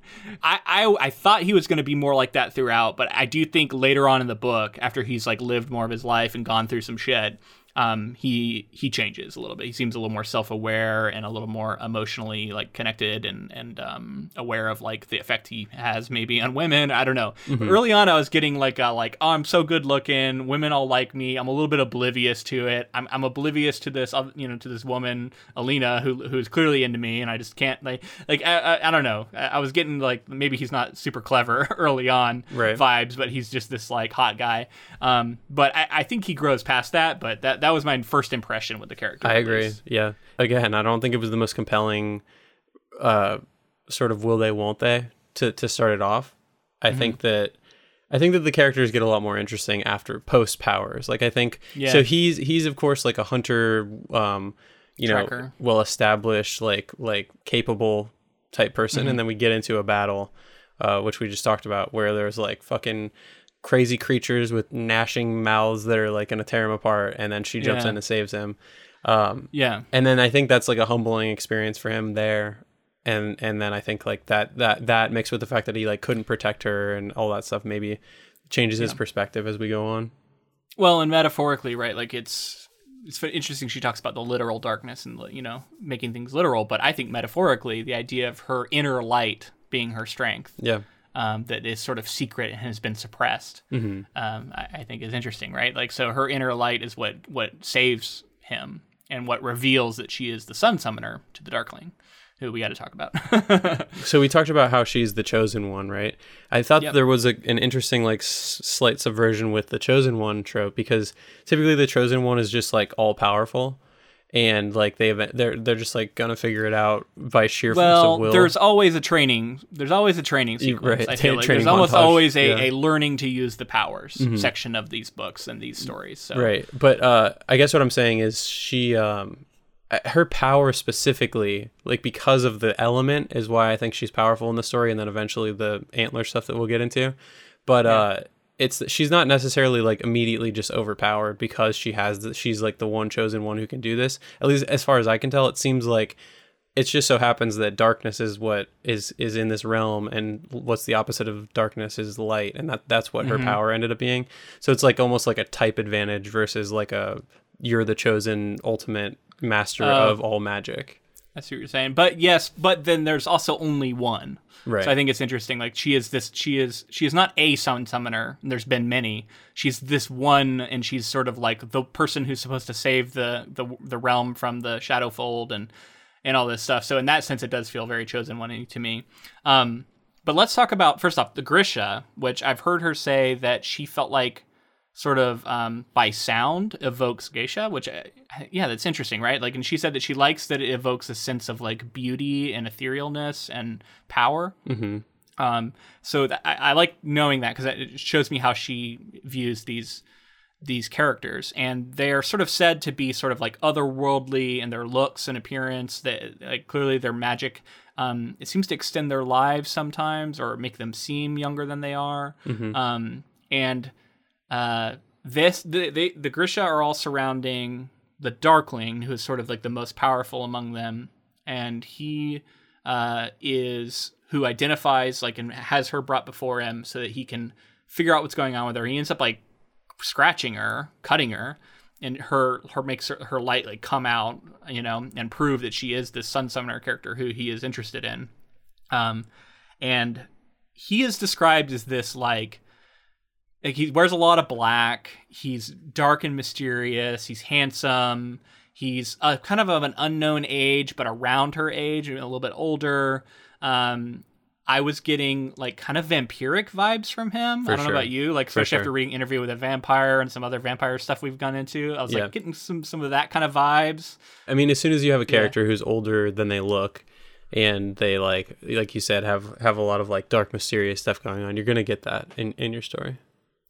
I, I I thought he was going to be more like that throughout, but I do think later on in the book, after he's like lived more of his life and gone through some shit, um, he he changes a little bit. He seems a little more self aware and a little more emotionally like connected and and um, aware of like the effect he has maybe on women. I don't know. But early on, I was getting like a, like oh I'm so good looking, women all like me. I'm a little bit oblivious to it. I'm, I'm oblivious to this you know to this woman Alina who who's clearly into me, and I just can't like like I, I, I don't know. I, I was getting like maybe he's not super clever *laughs* early on Right. vibes, but he's just this like hot guy. Um, but I, I think he grows past that. But that that was my first impression with the character. I agree. least. Yeah. Again, I don't think it was the most compelling uh sort of will they won't they to to start it off. I Mm-hmm. think that I think that the characters get a lot more interesting after post powers. Like I think Yeah. so he's he's of course like a hunter um you know well established like like capable type person Mm-hmm. and then we get into a battle uh which we just talked about where there's like fucking crazy creatures with gnashing mouths that are like going to tear him apart and then she jumps Yeah. in and saves him. Um Yeah. and then I think that's like a humbling experience for him there. And and then I think like that that that mixed with the fact that he like couldn't protect her and all that stuff maybe changes his perspective as we go on. Well, and metaphorically, right? Like it's it's interesting. She talks about the literal darkness and you know making things literal, but I think metaphorically, the idea of her inner light being her strength, Yeah. Um, that is sort of secret and has been suppressed, Mm-hmm. um, I, I think is interesting, right? Like so, her inner light is what what saves him and what reveals that she is the Sun Summoner to the Darkling, who we got to talk about. *laughs* So we talked about how she's the chosen one, right? I thought Yep. there was a, an interesting like s- slight subversion with the chosen one trope because typically the chosen one is just like all powerful and like they've they're they're just like gonna figure it out by sheer force of will. there's always a training. There's always a training sequence. right, I *laughs* feel like training there's almost montage, always a, yeah. Mm-hmm. a learning to use the powers section of these books and these stories. So Right. But uh I guess what I'm saying is she um uh, her power specifically like because of the element is why I think she's powerful in the story and then eventually the antler stuff that we'll get into. But uh it's she's not necessarily like immediately just overpowered because she has the, she's like the one chosen one who can do this. At least as far as I can tell it seems like it just so happens that darkness is what is is in this realm and what's the opposite of darkness is light and that that's what her mm-hmm. power ended up being so it's like almost like a type advantage versus like a you're the chosen ultimate master Oh. of all magic I see what you're saying. But yes, but then there's also only one. right So I think it's interesting. Like she is this, she is she is not a sun summoner. There's been many. She's this one, and she's sort of like the person who's supposed to save the the, the realm from the Shadowfold and and all this stuff. So in that sense, it does feel very chosen one to me. Um, but let's talk about first off the Grisha, which I've heard her say that she felt like sort of um, by sound evokes geisha, which uh, yeah, that's interesting, right? Like, and she said that she likes that it evokes a sense of like beauty and etherealness and power. mm-hmm. Um, so th- I, I like knowing that because it shows me how she views these these characters, and they're sort of said to be sort of like otherworldly in their looks and appearance. That like clearly their magic. Um, it seems to extend their lives sometimes, or make them seem younger than they are. Um, and uh, this the they, the Grisha are all surrounding the Darkling, who is sort of like the most powerful among them, and he uh, is who identifies like and has her brought before him so that he can figure out what's going on with her. He ends up like scratching her, cutting her, and her her makes her, her light like come out, you know, and prove that she is this Sun Summoner character who he is interested in. Um, and he is described as this like like he wears a lot of black. He's dark and mysterious. He's handsome. He's uh, kind of of an unknown age, but around her age, a little bit older. Um, I was getting like kind of vampiric vibes from him. For I don't sure. know about you, like especially sure. after reading Interview with a Vampire and some other vampire stuff we've gone into. I was Yeah. like getting some some of that kind of vibes. I mean, as soon as you have a character who's older than they look, and they like, like you said, have have a lot of like dark, mysterious stuff going on, you're gonna get that in in your story.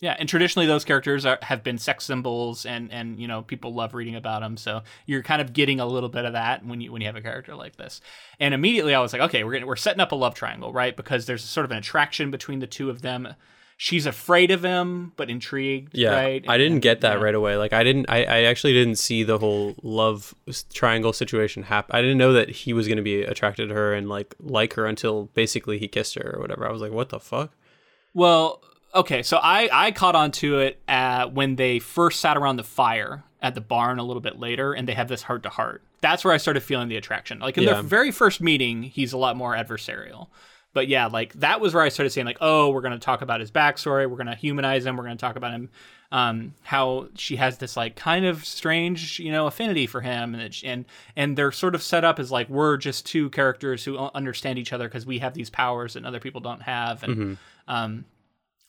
Yeah, and traditionally those characters are, have been sex symbols, and and you know people love reading about them. So you're kind of getting a little bit of that when you when you have a character like this. And immediately I was like, okay, we're getting, we're setting up a love triangle, right? Because there's sort of an attraction between the two of them. She's afraid of him, but intrigued. Yeah, right? I didn't And- get that yeah. right away. Like, I didn't, I, I actually didn't see the whole love triangle situation happen. I didn't know that he was gonna be attracted to her and like like her until basically he kissed her or whatever. I was like, what the fuck? Well, okay, so I I caught on to it uh, when they first sat around the fire at the barn a little bit later, and they have this heart to heart. That's where I started feeling the attraction. Like in Yeah. their very first meeting, he's a lot more adversarial. But yeah, like that was where I started saying like, oh, we're gonna talk about his backstory, we're gonna humanize him, we're gonna talk about him, um, how she has this like kind of strange, you know, affinity for him, and it, and and they're sort of set up as like we're just two characters who understand each other because we have these powers that other people don't have, and um,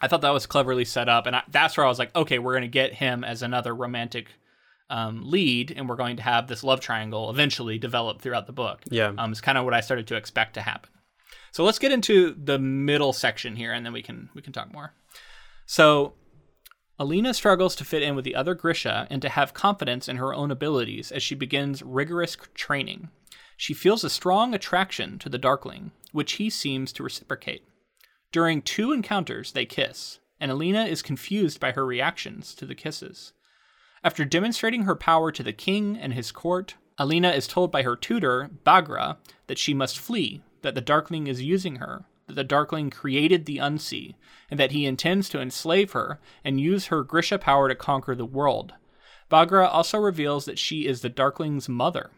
I thought that was cleverly set up, and I, that's where I was like, okay, we're going to get him as another romantic um, lead, and we're going to have this love triangle eventually develop throughout the book. Yeah. um, it's kind of what I started to expect to happen. So let's get into the middle section here, and then we can we can talk more. So. Alina struggles to fit in with the other Grisha and to have confidence in her own abilities as she begins rigorous training. She feels a strong attraction to the Darkling, which he seems to reciprocate. During two encounters, they kiss, and Alina is confused by her reactions to the kisses. After demonstrating her power to the king and his court, Alina is told by her tutor, Bagra, that she must flee, that the Darkling is using her, that the Darkling created the Unsea, and that he intends to enslave her and use her Grisha power to conquer the world. Bagra also reveals that she is the Darkling's mother.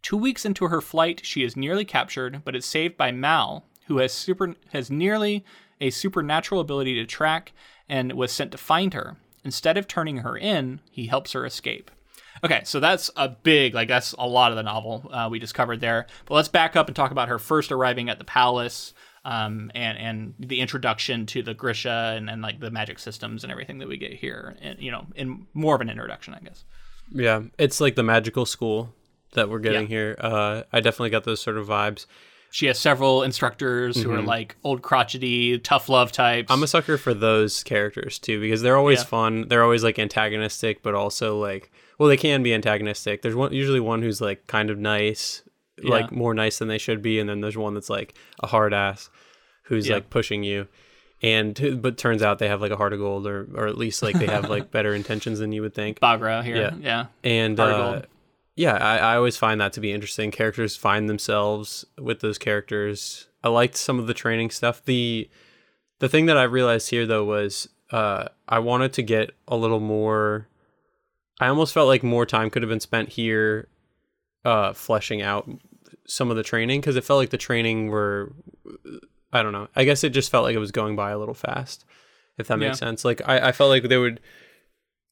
Two weeks into her flight, she is nearly captured, but is saved by Mal, who has super has nearly a supernatural ability to track and was sent to find her. Instead of turning her in, he helps her escape. Okay, so that's a big, like that's a lot of the novel uh, we just covered there. But let's back up and talk about her first arriving at the palace, um, and and the introduction to the Grisha and, and like the magic systems and everything that we get here, and you know, in more of an introduction, I guess. Yeah, it's like the magical school that we're getting Yeah. here. Uh, I definitely got those sort of vibes. She has several instructors who are like old crotchety, tough love types. Mm-hmm. I'm a sucker for those characters too because they're always Yeah. fun. They're always like antagonistic, but also like well, they can be antagonistic. There's one usually one who's like kind of nice, like more nice than they should be, and then there's one that's like a hard ass who's Yeah. like pushing you. And but turns out they have like a heart of gold, or or at least like they have like *laughs* better intentions than you would think. Bagra here. Yeah. Yeah. And uh, gold. Yeah, I, I always find that to be interesting. Characters find themselves with those characters. I liked some of the training stuff. The the thing that I realized here though was uh, I wanted to get a little more. I almost felt like more time could have been spent here, uh, fleshing out some of the training because it felt like the training were. I don't know. I guess it just felt like it was going by a little fast, if that makes Yeah. sense. Like I, I felt like they would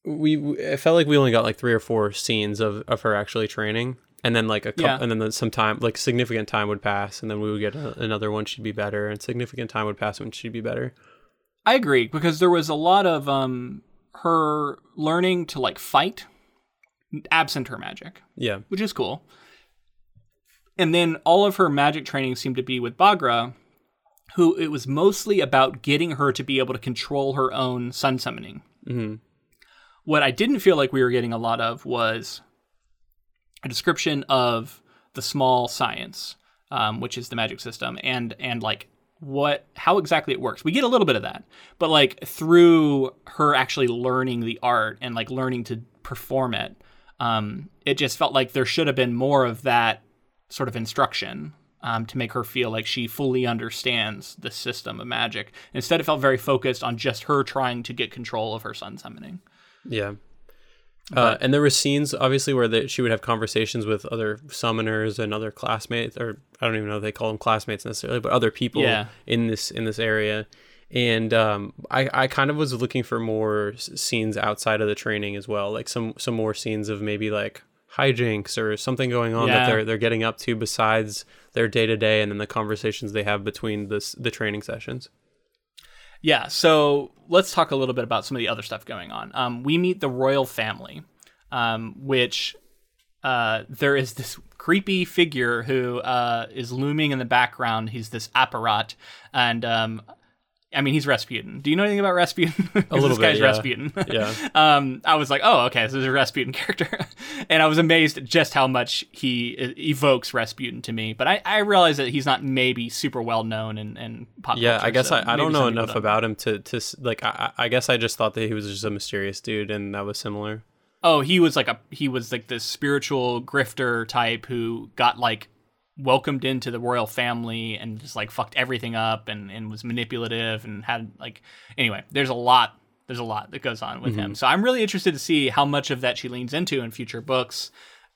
we it felt like we only got like three or four scenes of, of her actually training and then like a couple Yeah. and then the- some time like significant time would pass and then we would get a, another one she'd be better and significant time would pass when she'd be better I agree because there was a lot of um her learning to like fight absent her magic, yeah which is cool. And then all of her magic training seemed to be with Bagra, who it was mostly about getting her to be able to control her own sun summoning. hmm What I didn't feel like we were getting a lot of was a description of the small science, um, which is the magic system, and and like what how exactly it works. We get a little bit of that, but like through her actually learning the art and like learning to perform it, um, it just felt like there should have been more of that sort of instruction um, to make her feel like she fully understands the system of magic. Instead, it felt very focused on just her trying to get control of her sun summoning. Yeah. Uh, and there were scenes, obviously, where the, she would have conversations with other summoners and other classmates, or I don't even know if they call them classmates necessarily, but other people Yeah. in this in this area. And um, I, I kind of was looking for more scenes outside of the training as well, like some some more scenes of maybe like hijinks or something going on Yeah. that they're they're getting up to besides their day to day, and then the conversations they have between this the training sessions. Yeah, so let's talk a little bit about some of the other stuff going on. Um, we meet the royal family, um, which uh, there is this creepy figure who uh, is looming in the background. He's this apparat, and um, I mean, he's Rasputin. Do you know anything about Rasputin? *laughs* a little this guy's yeah. Rasputin. *laughs* Yeah. um, I was like, oh, okay, so this is a Rasputin *laughs* character, and I was amazed at just how much he evokes Rasputin to me. But I, I realized that he's not maybe super well known and in pop Yeah, culture, I guess so I, I don't know enough don't. about him to to like I, I I guess I just thought that he was just a mysterious dude and that was similar. Oh, he was like a he was like this spiritual grifter type who got like welcomed into the royal family and just like fucked everything up and, and was manipulative and had like anyway, there's a lot there's a lot that goes on with him. So I'm really interested to see how much of that she leans into in future books,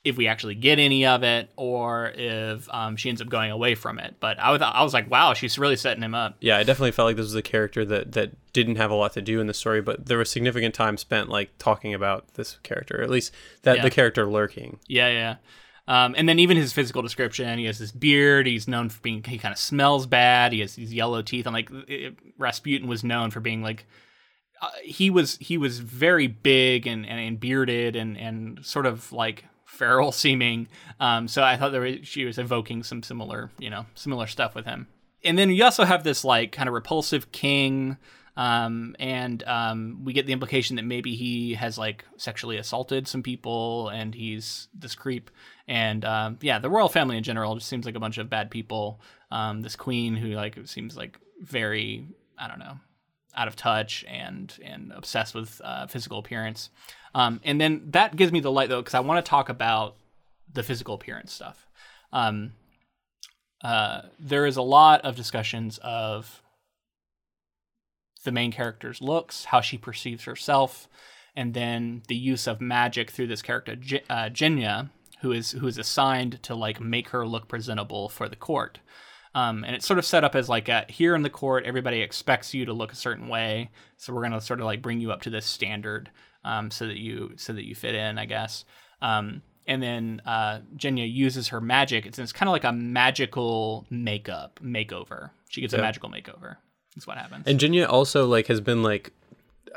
if we actually get any of it, or if um, she ends up going away from it. But I was I was like, wow, she's really setting him up. Yeah, I definitely felt like this was a character that that didn't have a lot to do in the story, but there was significant time spent like talking about this character, or at least that Yeah. the character lurking. Yeah, yeah. Um, and then even his physical description, he has this beard. He's known for being he kind of smells bad. He has these yellow teeth. And like Rasputin was known for being like uh, he was he was very big and, and, and bearded and and sort of like feral seeming. Um, so I thought there was, she was evoking some similar you know similar stuff with him. And then you also have this like kind of repulsive king. Um, and um, we get the implication that maybe he has like sexually assaulted some people and he's this creep. And um, yeah, the royal family in general just seems like a bunch of bad people. Um, this queen who like seems like very, I don't know, out of touch and and obsessed with uh, physical appearance. Um, and then that gives me the light though, because I want to talk about the physical appearance stuff. Um, uh, there is a lot of discussions of the main character's looks, how she perceives herself, and then the use of magic through this character J- uh, Genya, who is who is assigned to like make her look presentable for the court. Um, and it's sort of set up as like a, here in the court, everybody expects you to look a certain way, so we're gonna sort of like bring you up to this standard, um, so that you so that you fit in, I guess. Um, and then uh, Genya uses her magic. It's, it's kind of like a magical makeup makeover. She gets a magical makeover. That's what happens. And Genya also like has been like,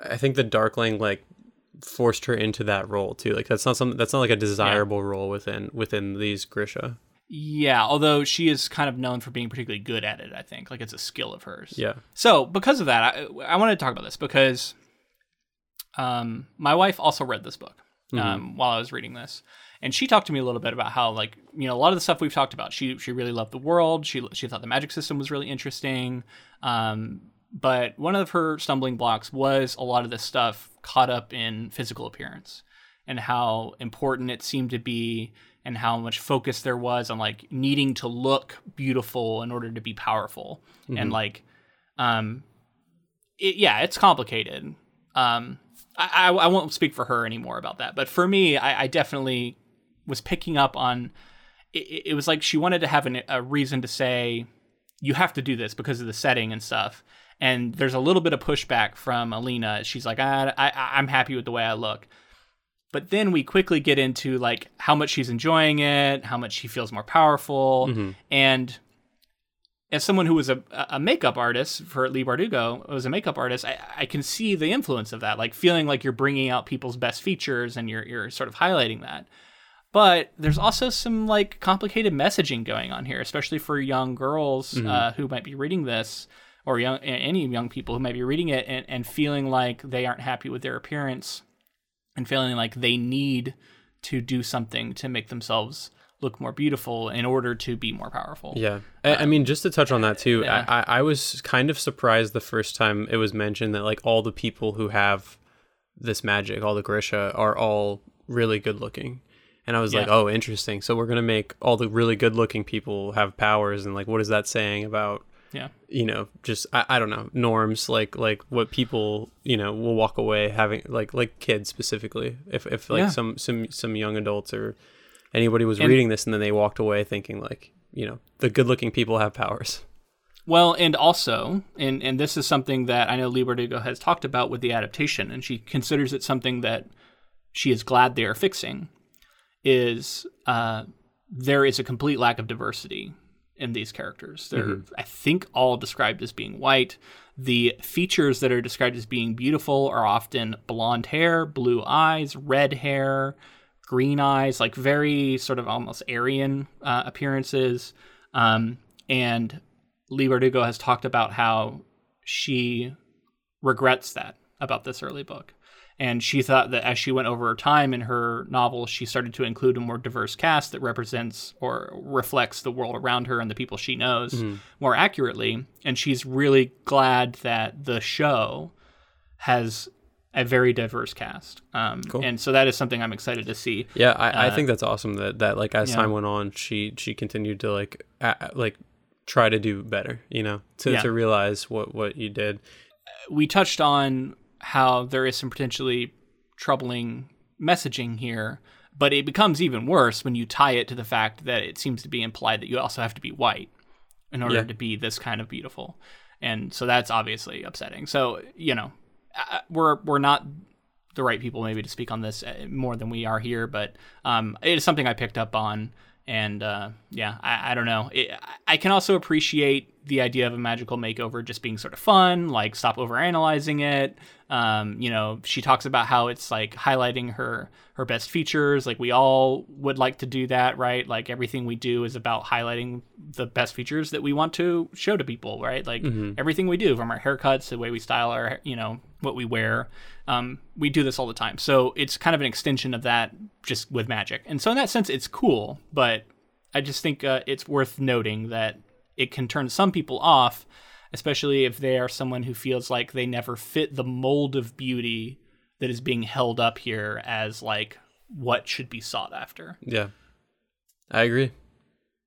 I think the Darkling like forced her into that role too. Like that's not something that's not like a desirable role within within these Grisha. Yeah, although she is kind of known for being particularly good at it, I think. Like it's a skill of hers. Yeah. So, because of that, I, I wanted to talk about this because um, my wife also read this book um, while I was reading this. And she talked to me a little bit about how, like, you know, a lot of the stuff we've talked about. She she really loved the world. She she thought the magic system was really interesting. Um, but one of her stumbling blocks was a lot of this stuff caught up in physical appearance and how important it seemed to be and how much focus there was on like needing to look beautiful in order to be powerful and like um it, yeah it's complicated um I, I I won't speak for her anymore about that but for me i, I definitely was picking up on it, it was like she wanted to have an, a reason to say you have to do this because of the setting and stuff. And there's a little bit of pushback from alina. She's like I, I i'm happy with the way i look. But then we quickly get into like how much she's enjoying it how much she feels more powerful. Mm-hmm. And as someone who was a, a makeup artist for Leigh Bardugo, was a makeup artist, I, I can see the influence of that, like feeling like you're bringing out people's best features and you're you're sort of highlighting that. But there's also some like complicated messaging going on here, especially for young girls uh, who might be reading this, or young any young people who might be reading it and, and feeling like they aren't happy with their appearance and feeling like they need to do something to make themselves look more beautiful in order to be more powerful. Yeah. I, I mean, just to touch on that too, Yeah. I, I I was kind of surprised the first time it was mentioned that like all the people who have this magic, all the Grisha, are all really good looking. And I was like, oh, interesting. So we're gonna make all the really good looking people have powers, and like, what is that saying about Yeah. you know just I, I don't know norms like like what people you know will walk away having like like kids specifically if if like Yeah. some some some young adults or anybody was And- reading this and then they walked away thinking like you know the good looking people have powers Well, and also, and and this is something that I know Leigh Bardugo has talked about with the adaptation, and she considers it something that she is glad they are fixing. Is uh, there is a complete lack of diversity in these characters? They're, I think, all described as being white. The features that are described as being beautiful are often blonde hair, blue eyes, red hair, green eyes, like very sort of almost Aryan uh, appearances. Um, and Leigh Bardugo has talked about how she regrets that about this early book. And she thought that as she went over time in her novel, she started to include a more diverse cast that represents or reflects the world around her and the people she knows more accurately. And she's really glad that the show has a very diverse cast. Um, Cool. And so that is something I'm excited to see. yeah I, I Uh, think that's awesome that that like as yeah. time went on she she continued to like a, like try to do better you know to Yeah. to realize what what you did we touched on how there is some potentially troubling messaging here, but it becomes even worse when you tie it to the fact that it seems to be implied that you also have to be white in order Yeah. to be this kind of beautiful. And so that's obviously upsetting. So, you know, we're we're not the right people maybe to speak on this uh, more than we are here, but um, it is something I picked up on. And uh, yeah, I, I don't know. It, I can also appreciate the idea of a magical makeover just being sort of fun, like stop overanalyzing it. Um, you know, she talks about how it's like highlighting her her best features. Like we all would like to do that, right? Like everything we do is about highlighting the best features that we want to show to people, right? Like everything we do, from our haircuts the way we style our, you know, what we wear. Um, we do this all the time. So it's kind of an extension of that just with magic. And so in that sense, it's cool, but I just think uh, it's worth noting that it can turn some people off, especially if they are someone who feels like they never fit the mold of beauty that is being held up here as like what should be sought after. yeah i agree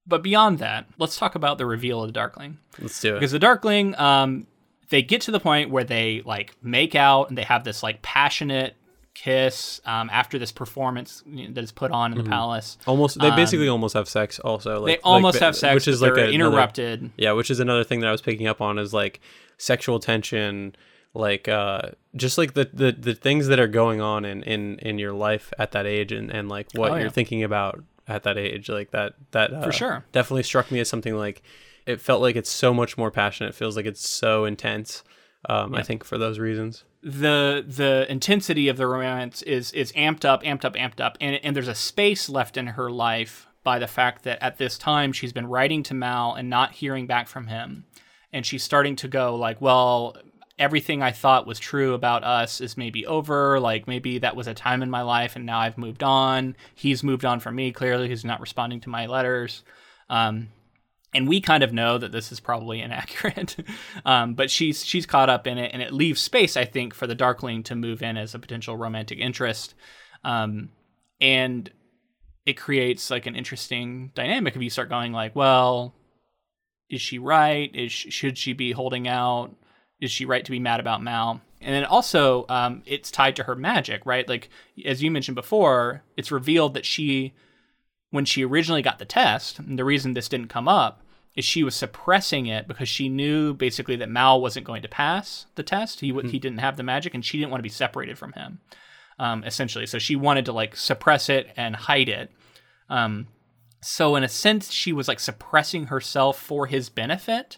But beyond that, let's talk about the reveal of the Darkling. let's do it Because the Darkling, um, they get to the point where they like make out and they have this like passionate kiss um, after this performance that is put on in the palace. almost they basically almost have sex also like Um, They almost like, have sex, which is like a- another- interrupted. Yeah, which is another thing that I was picking up on is like sexual tension, like uh just like the the, the things that are going on in, in in your life at that age and and like what Oh, you're thinking about at that age like that that uh, sure. definitely struck me as something like it felt like it's so much more passionate it feels like it's so intense um i think for those reasons the the intensity of the romance is is amped up, amped up, amped up, and and there's a space left in her life by the fact that at this time she's been writing to Mal and not hearing back from him, and she's starting to go like, well, everything I thought was true about us is maybe over. Like maybe that was a time in my life, and now I've moved on. He's moved on from me. Clearly, he's not responding to my letters. Um, and we kind of know that this is probably inaccurate, *laughs* um, but she's she's caught up in it, and it leaves space, I think, for the Darkling to move in as a potential romantic interest, um, and it creates like an interesting dynamic if you start going like, well, is she right? Is she, should she be holding out? Is she right to be mad about Mal? And then also, um, it's tied to her magic, right? Like as you mentioned before, it's revealed that she when she originally got the test, and the reason this didn't come up is she was suppressing it because she knew basically that Mal wasn't going to pass the test. He would he didn't have the magic, and she didn't want to be separated from him, um, essentially. So she wanted to like suppress it and hide it. Um, so in a sense, she was like suppressing herself for his benefit,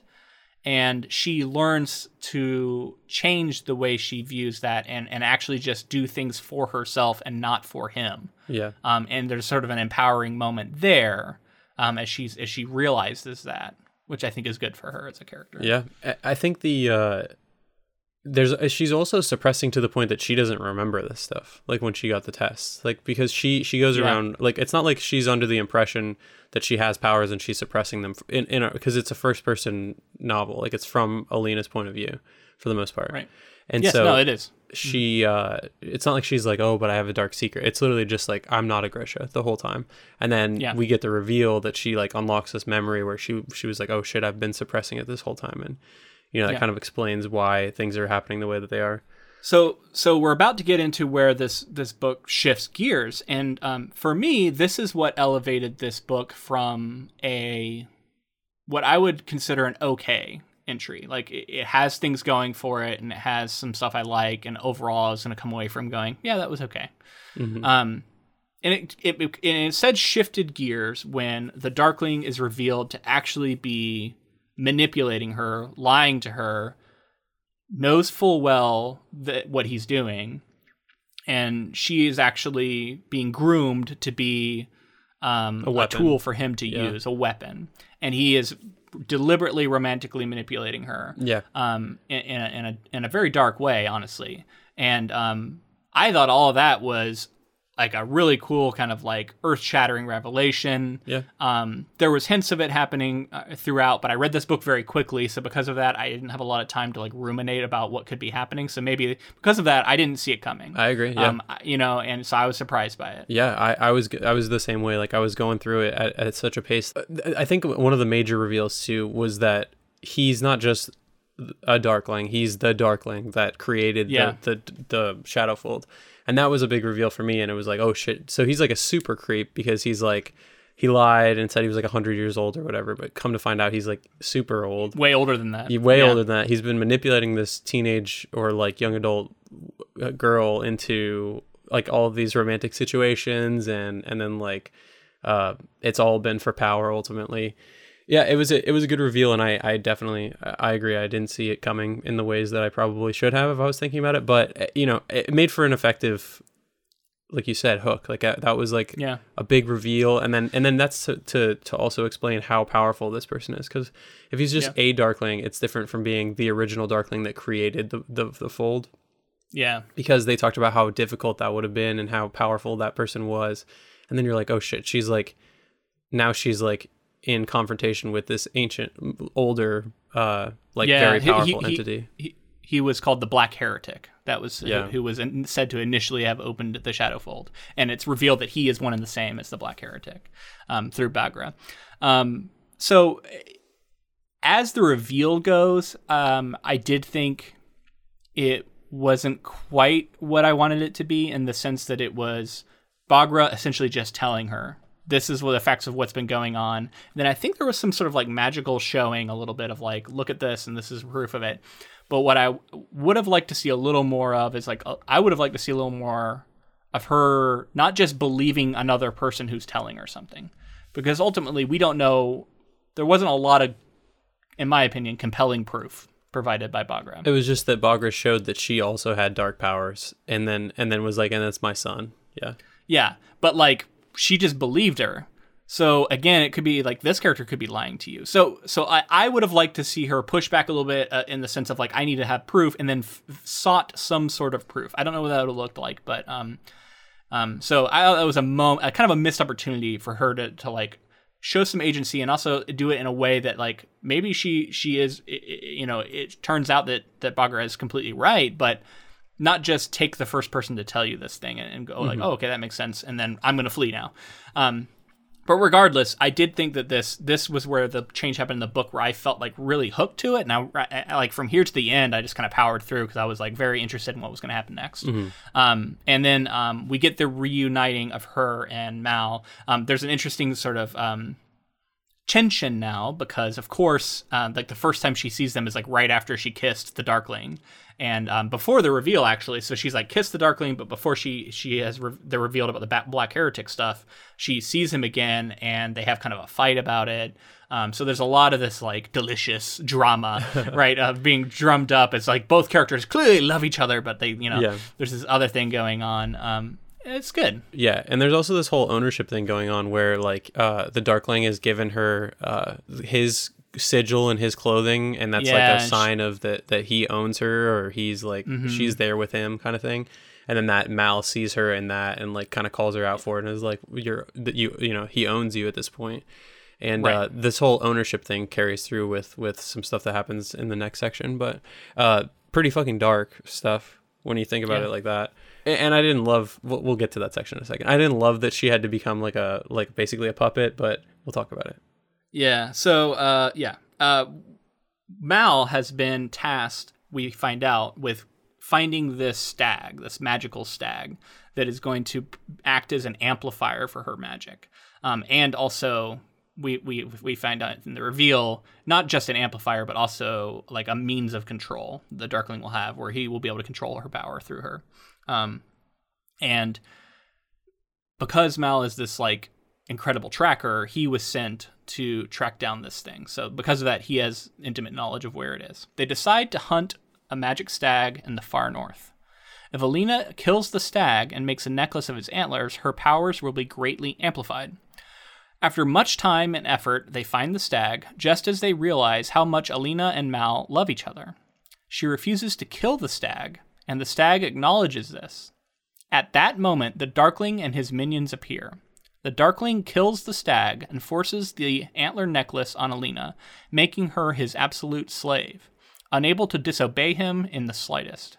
and she learns to change the way she views that and and actually just do things for herself and not for him. Yeah. Um, and there's sort of an empowering moment there um, as she's as she realizes that, which I think is good for her as a character. Yeah, I- I think the uh, there's uh, she's also suppressing to the point that she doesn't remember this stuff like when she got the test like because she she goes Yeah. around like it's not like she's under the impression that she has powers and she's suppressing them in in because it's a first person novel like it's from Alina's point of view for the most part Right. and yes, so no, it is. she uh it's not like she's like oh but i have a dark secret it's literally just like i'm not a grisha the whole time and then Yeah. we get the reveal that she like unlocks this memory where she she was like oh shit i've been suppressing it this whole time and you know that Yeah. kind of explains why things are happening the way that they are So so we're about to get into where this this book shifts gears, and um, for me, this is what elevated this book from a what I would consider an okay entry. Like it, it has things going for it, and it has some stuff I like, and overall, I was going to come away from going, yeah, that was okay. Mhm. Um, and it, it it and it said shifted gears when the Darkling is revealed to actually be manipulating her, lying to her, knows full well that what he's doing, and she is actually being groomed to be um, A a, tool for him to Yeah. use, a weapon, and he is deliberately romantically manipulating her yeah um, in, in, a, in a in a very dark way, honestly. And um, I thought all of that was like a really cool kind of like earth shattering revelation. yeah Um, there was hints of it happening uh, throughout, but I read this book very quickly, so because of that, I didn't have a lot of time to like ruminate about what could be happening. So maybe because of that, I didn't see it coming. i agree yeah Um, you know, and so I was surprised by it. Yeah, I, I was I was the same way. Like I was going through it at, at such a pace. I think one of the major reveals too was that he's not just a Darkling; he's the Darkling that created Yeah. the, the the Shadowfold, and that was a big reveal for me. And it was like, oh shit! So he's like a super creep because he's like he lied and said he was like hundred years old or whatever, but come to find out he's like super old. Way older than that. Way Yeah. older than that. He's been manipulating this teenage or like young adult uh, girl into like all of these romantic situations, and and then like uh, it's all been for power ultimately. Yeah, it was a, it was a good reveal, and I I definitely I agree. I didn't see it coming in the ways that I probably should have if I was thinking about it, but uh, you know, it made for an effective, like you said, hook. Like uh, that was like Yeah. a big reveal and then and then that's to to, to also explain how powerful this person is because if he's just a darkling it's different from being the original darkling that created the, the the fold Yeah. because they talked about how difficult that would have been and how powerful that person was and then you're like oh shit she's like now she's like in confrontation with this ancient older uh like Yeah, very he- he- powerful he- entity he, he was called the Black Heretic. That was who- who, was in, said to initially have opened the Shadowfold, and it's revealed that he is one and the same as the Black Heretic um, through Bagra. Um, so, as the reveal goes, um, I did think it wasn't quite what I wanted it to be in the sense that it was Bagra essentially just telling her this is what the effects of what's been going on. then I think there was some sort of like magical showing a little bit of like look at this and this is proof of it. But what I would have liked to see a little more of is like uh, I would have liked to see a little more of her not just believing another person who's telling her something because ultimately we don't know there wasn't a lot of in my opinion compelling proof provided by Bagra. it was just that Bagra showed that she also had dark powers and then and then was like and that's my son yeah Yeah, but like she just believed her. So again, it could be like this character could be lying to you. So so I, I would have liked to see her push back a little bit uh, in the sense of like I need to have proof, and then f- sought some sort of proof. I don't know what that would have looked like, but um um so I that was a moment, kind of a missed opportunity for her to to like show some agency and also do it in a way that like maybe she she is you know it turns out that that Bagra is completely right, but not just take the first person to tell you this thing and, and go like, oh, okay, that makes sense, and then I'm gonna flee now. Um, but regardless, I did think that this this was where the change happened in the book, where I felt like really hooked to it, and I, I like from here to the end, I just kind of powered through because I was like very interested in what was going to happen next. Um, and then um, we get the reuniting of her and Mal. Um, there's an interesting sort of tension now because of course uh, like the first time she sees them is like right after she kissed the darkling. And um, before the reveal actually so she's like kissed the darkling but before she she has re- they're revealed about the ba- black heretic stuff she sees him again and they have kind of a fight about it. Um, so there's a lot of this like delicious drama *laughs* right of being drummed up it's like both characters clearly love each other but they you know Yeah. there's this other thing going on. Um, it's good Yeah, and there's also this whole ownership thing going on where like uh the Darkling has given her uh his sigil and his clothing, and that's Yeah, like a Mm-hmm. sign of that that he owns her or he's like she's there with him, kind of thing. And then that Mal sees her in that and like kind of calls her out for it and is like, "You're that you you know he owns you at this point." And uh, this whole ownership thing carries through with with some stuff that happens in the next section, but uh, pretty fucking dark stuff when you think about Yeah. it like that. And I didn't love. We'll, we'll get to that section in a second. I didn't love that she had to become like a like basically a puppet, but we'll talk about it. Yeah. So, uh, yeah. Uh, Mal has been tasked, we find out, with finding this stag, this magical stag, that is going to act as an amplifier for her magic. Um, and also, we, we, we find out in the reveal, not just an amplifier, but also like a means of control the Darkling will have, where he will be able to control her power through her. Um, and because Mal is this like incredible tracker, he was sent to track down this thing. So because of that, he has intimate knowledge of where it is. They decide to hunt a magic stag in the far north. If Alina kills the stag and makes a necklace of its antlers, her powers will be greatly amplified. After much time and effort, they find the stag, just as they realize how much Alina and Mal love each other. She refuses to kill the stag, and the stag acknowledges this. At that moment, the Darkling and his minions appear. The Darkling kills the stag and forces the antler necklace on Alina, making her his absolute slave, unable to disobey him in the slightest.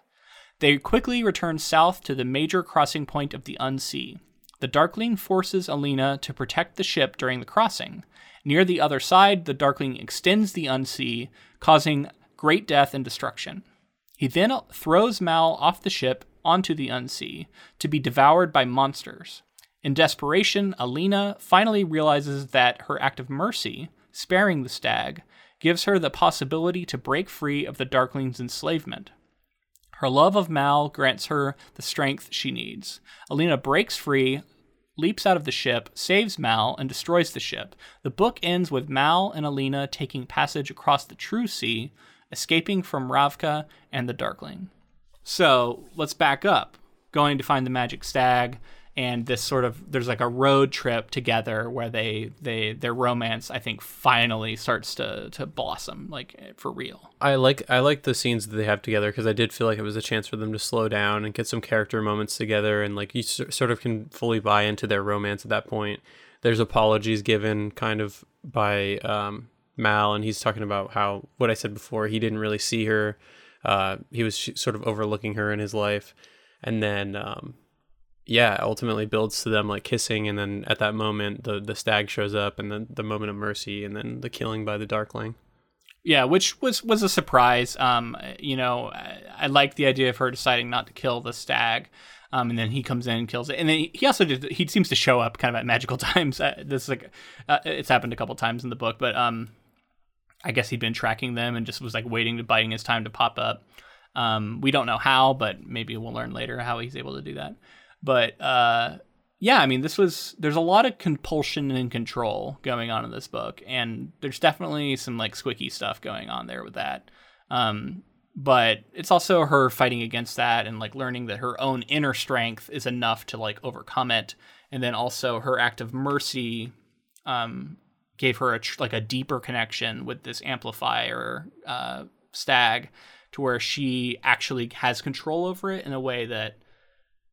They quickly return south to the major crossing point of the Unsea. The Darkling forces Alina to protect the ship during the crossing. Near the other side, the Darkling extends the Unsea, causing great death and destruction. He then throws Mal off the ship onto the Unsea to be devoured by monsters. In desperation, Alina finally realizes that her act of mercy, sparing the stag, gives her the possibility to break free of the Darkling's enslavement. Her love of Mal grants her the strength she needs. Alina breaks free, leaps out of the ship, saves Mal, and destroys the ship. The book ends with Mal and Alina taking passage across the True Sea, escaping from Ravka and the Darkling. So let's back up. Going to find the magic stag, and this sort of there's like a road trip together where they they their romance I think finally starts to to blossom like for real. I like I like the scenes that they have together because I did feel like it was a chance for them to slow down and get some character moments together, and like you sort of can fully buy into their romance at that point. There's apologies given kind of by um, Mal, and he's talking about how what I said before he didn't really see her. Uh, he was sh- sort of overlooking her in his life, and then um, yeah, ultimately builds to them like kissing, and then at that moment the the stag shows up, and then the moment of mercy, and then the killing by the Darkling. Yeah, which was was a surprise. Um, you know, I, I like the idea of her deciding not to kill the stag. Um, and then he comes in and kills it. And then he also did, he seems to show up kind of at magical *laughs* times. Uh, this is like uh, it's happened a couple times in the book, but um, I guess he'd been tracking them and just was like waiting to biding his time to pop up. Um, we don't know how, but maybe we'll learn later how he's able to do that. But uh, yeah, I mean, this was there's a lot of compulsion and control going on in this book, and there's definitely some like squicky stuff going on there with that. Um, but it's also her fighting against that and like learning that her own inner strength is enough to like overcome it, and then also her act of mercy um, gave her a tr- like a deeper connection with this amplifier uh, stag, to where she actually has control over it in a way that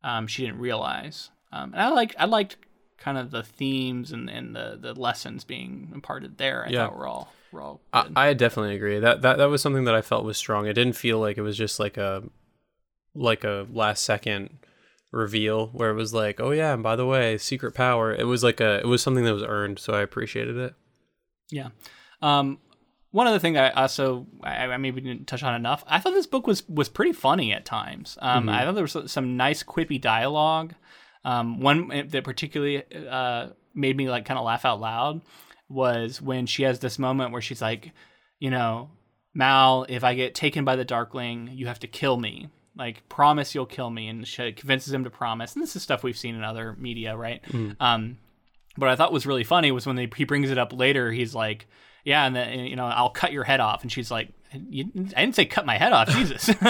um, she didn't realize. Um, and I like I liked kind of the themes and, and the, the lessons being imparted there. I Yeah. thought were all were all I, good. I definitely agree. That that that was something that I felt was strong. It didn't feel like it was just like a like a last second reveal where it was like, oh yeah, and by the way, secret power. It was like a it was something that was earned, so I appreciated it. Yeah. Um, one other thing I also I, I maybe didn't touch on enough. I thought this book was was pretty funny at times. Um, I thought there was some nice quippy dialogue. Um, one that particularly uh, made me like kind of laugh out loud was when she has this moment where she's like, you know, Mal, if I get taken by the Darkling, you have to kill me. Like, promise you'll kill me, and she convinces him to promise. And this is stuff we've seen in other media, right? Um, what I thought was really funny was when they, he brings it up later. He's like, "Yeah, and then you know, I'll cut your head off," and she's like, you, I didn't say cut my head off. Jesus, *laughs* *laughs*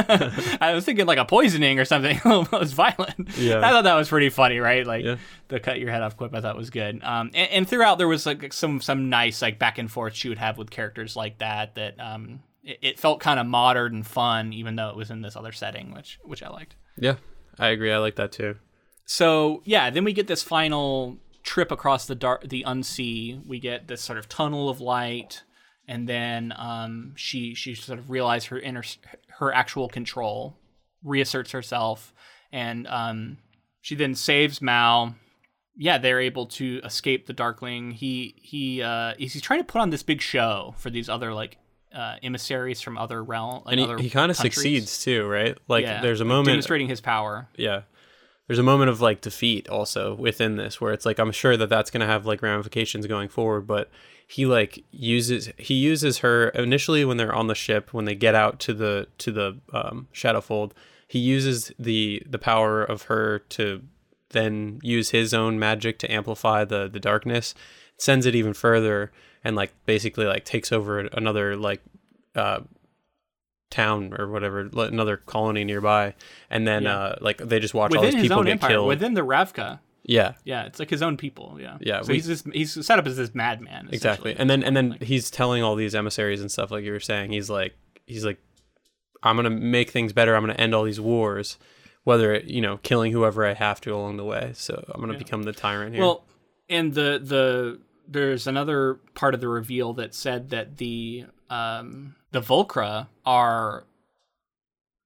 I was thinking like a poisoning or something. *laughs* it was violent. Yeah. I thought that was pretty funny, right? Like Yeah. the cut your head off quip. I thought was good. Um, and, and throughout there was like some some nice like back and forth she would have with characters like that. That um, it, it felt kind of modern and fun, even though it was in this other setting, which which I liked. Yeah, I agree. I like that too. So yeah, then we get this final trip across the dark, the unsea. We get this sort of tunnel of light, and then um, she she sort of realizes her inner her actual control, reasserts herself, and um, she then saves Mal. Yeah, they're able to escape the Darkling. He he uh, he's, he's trying to put on this big show for these other like uh, emissaries from other realm. Like And he, he kind of succeeds too, right? Like Yeah, there's a moment demonstrating his power. yeah there's a moment of like defeat also within this where it's like i'm sure that that's going to have like ramifications going forward but he like uses he uses her initially when they're on the ship when they get out to the to the um, shadowfold he uses the the power of her to then use his own magic to amplify the the darkness sends it even further and like basically like takes over another like uh town or whatever another colony nearby and then Yeah. uh like they just watch all within these his people get empire, killed within the Ravka. yeah Yeah, it's like his own people. Yeah, Yeah, So we- he's this, he's set up as this madman. exactly and then and then he's telling all these emissaries and stuff like you were saying he's like he's like i'm gonna make things better i'm gonna end all these wars whether it, you know killing whoever i have to along the way so i'm gonna become the tyrant here Well, and the the there's another part of the reveal that said that the um the Volcra are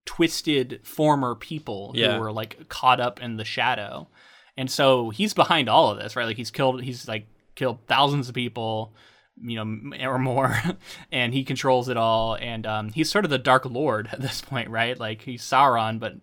twisted former people Yeah. who were like caught up in the shadow. And so he's behind all of this, right? Like he's killed he's like killed thousands of people, you know, or more, *laughs* and he controls it all and um he's sort of the dark lord *laughs* at this point, right? Like he's Sauron but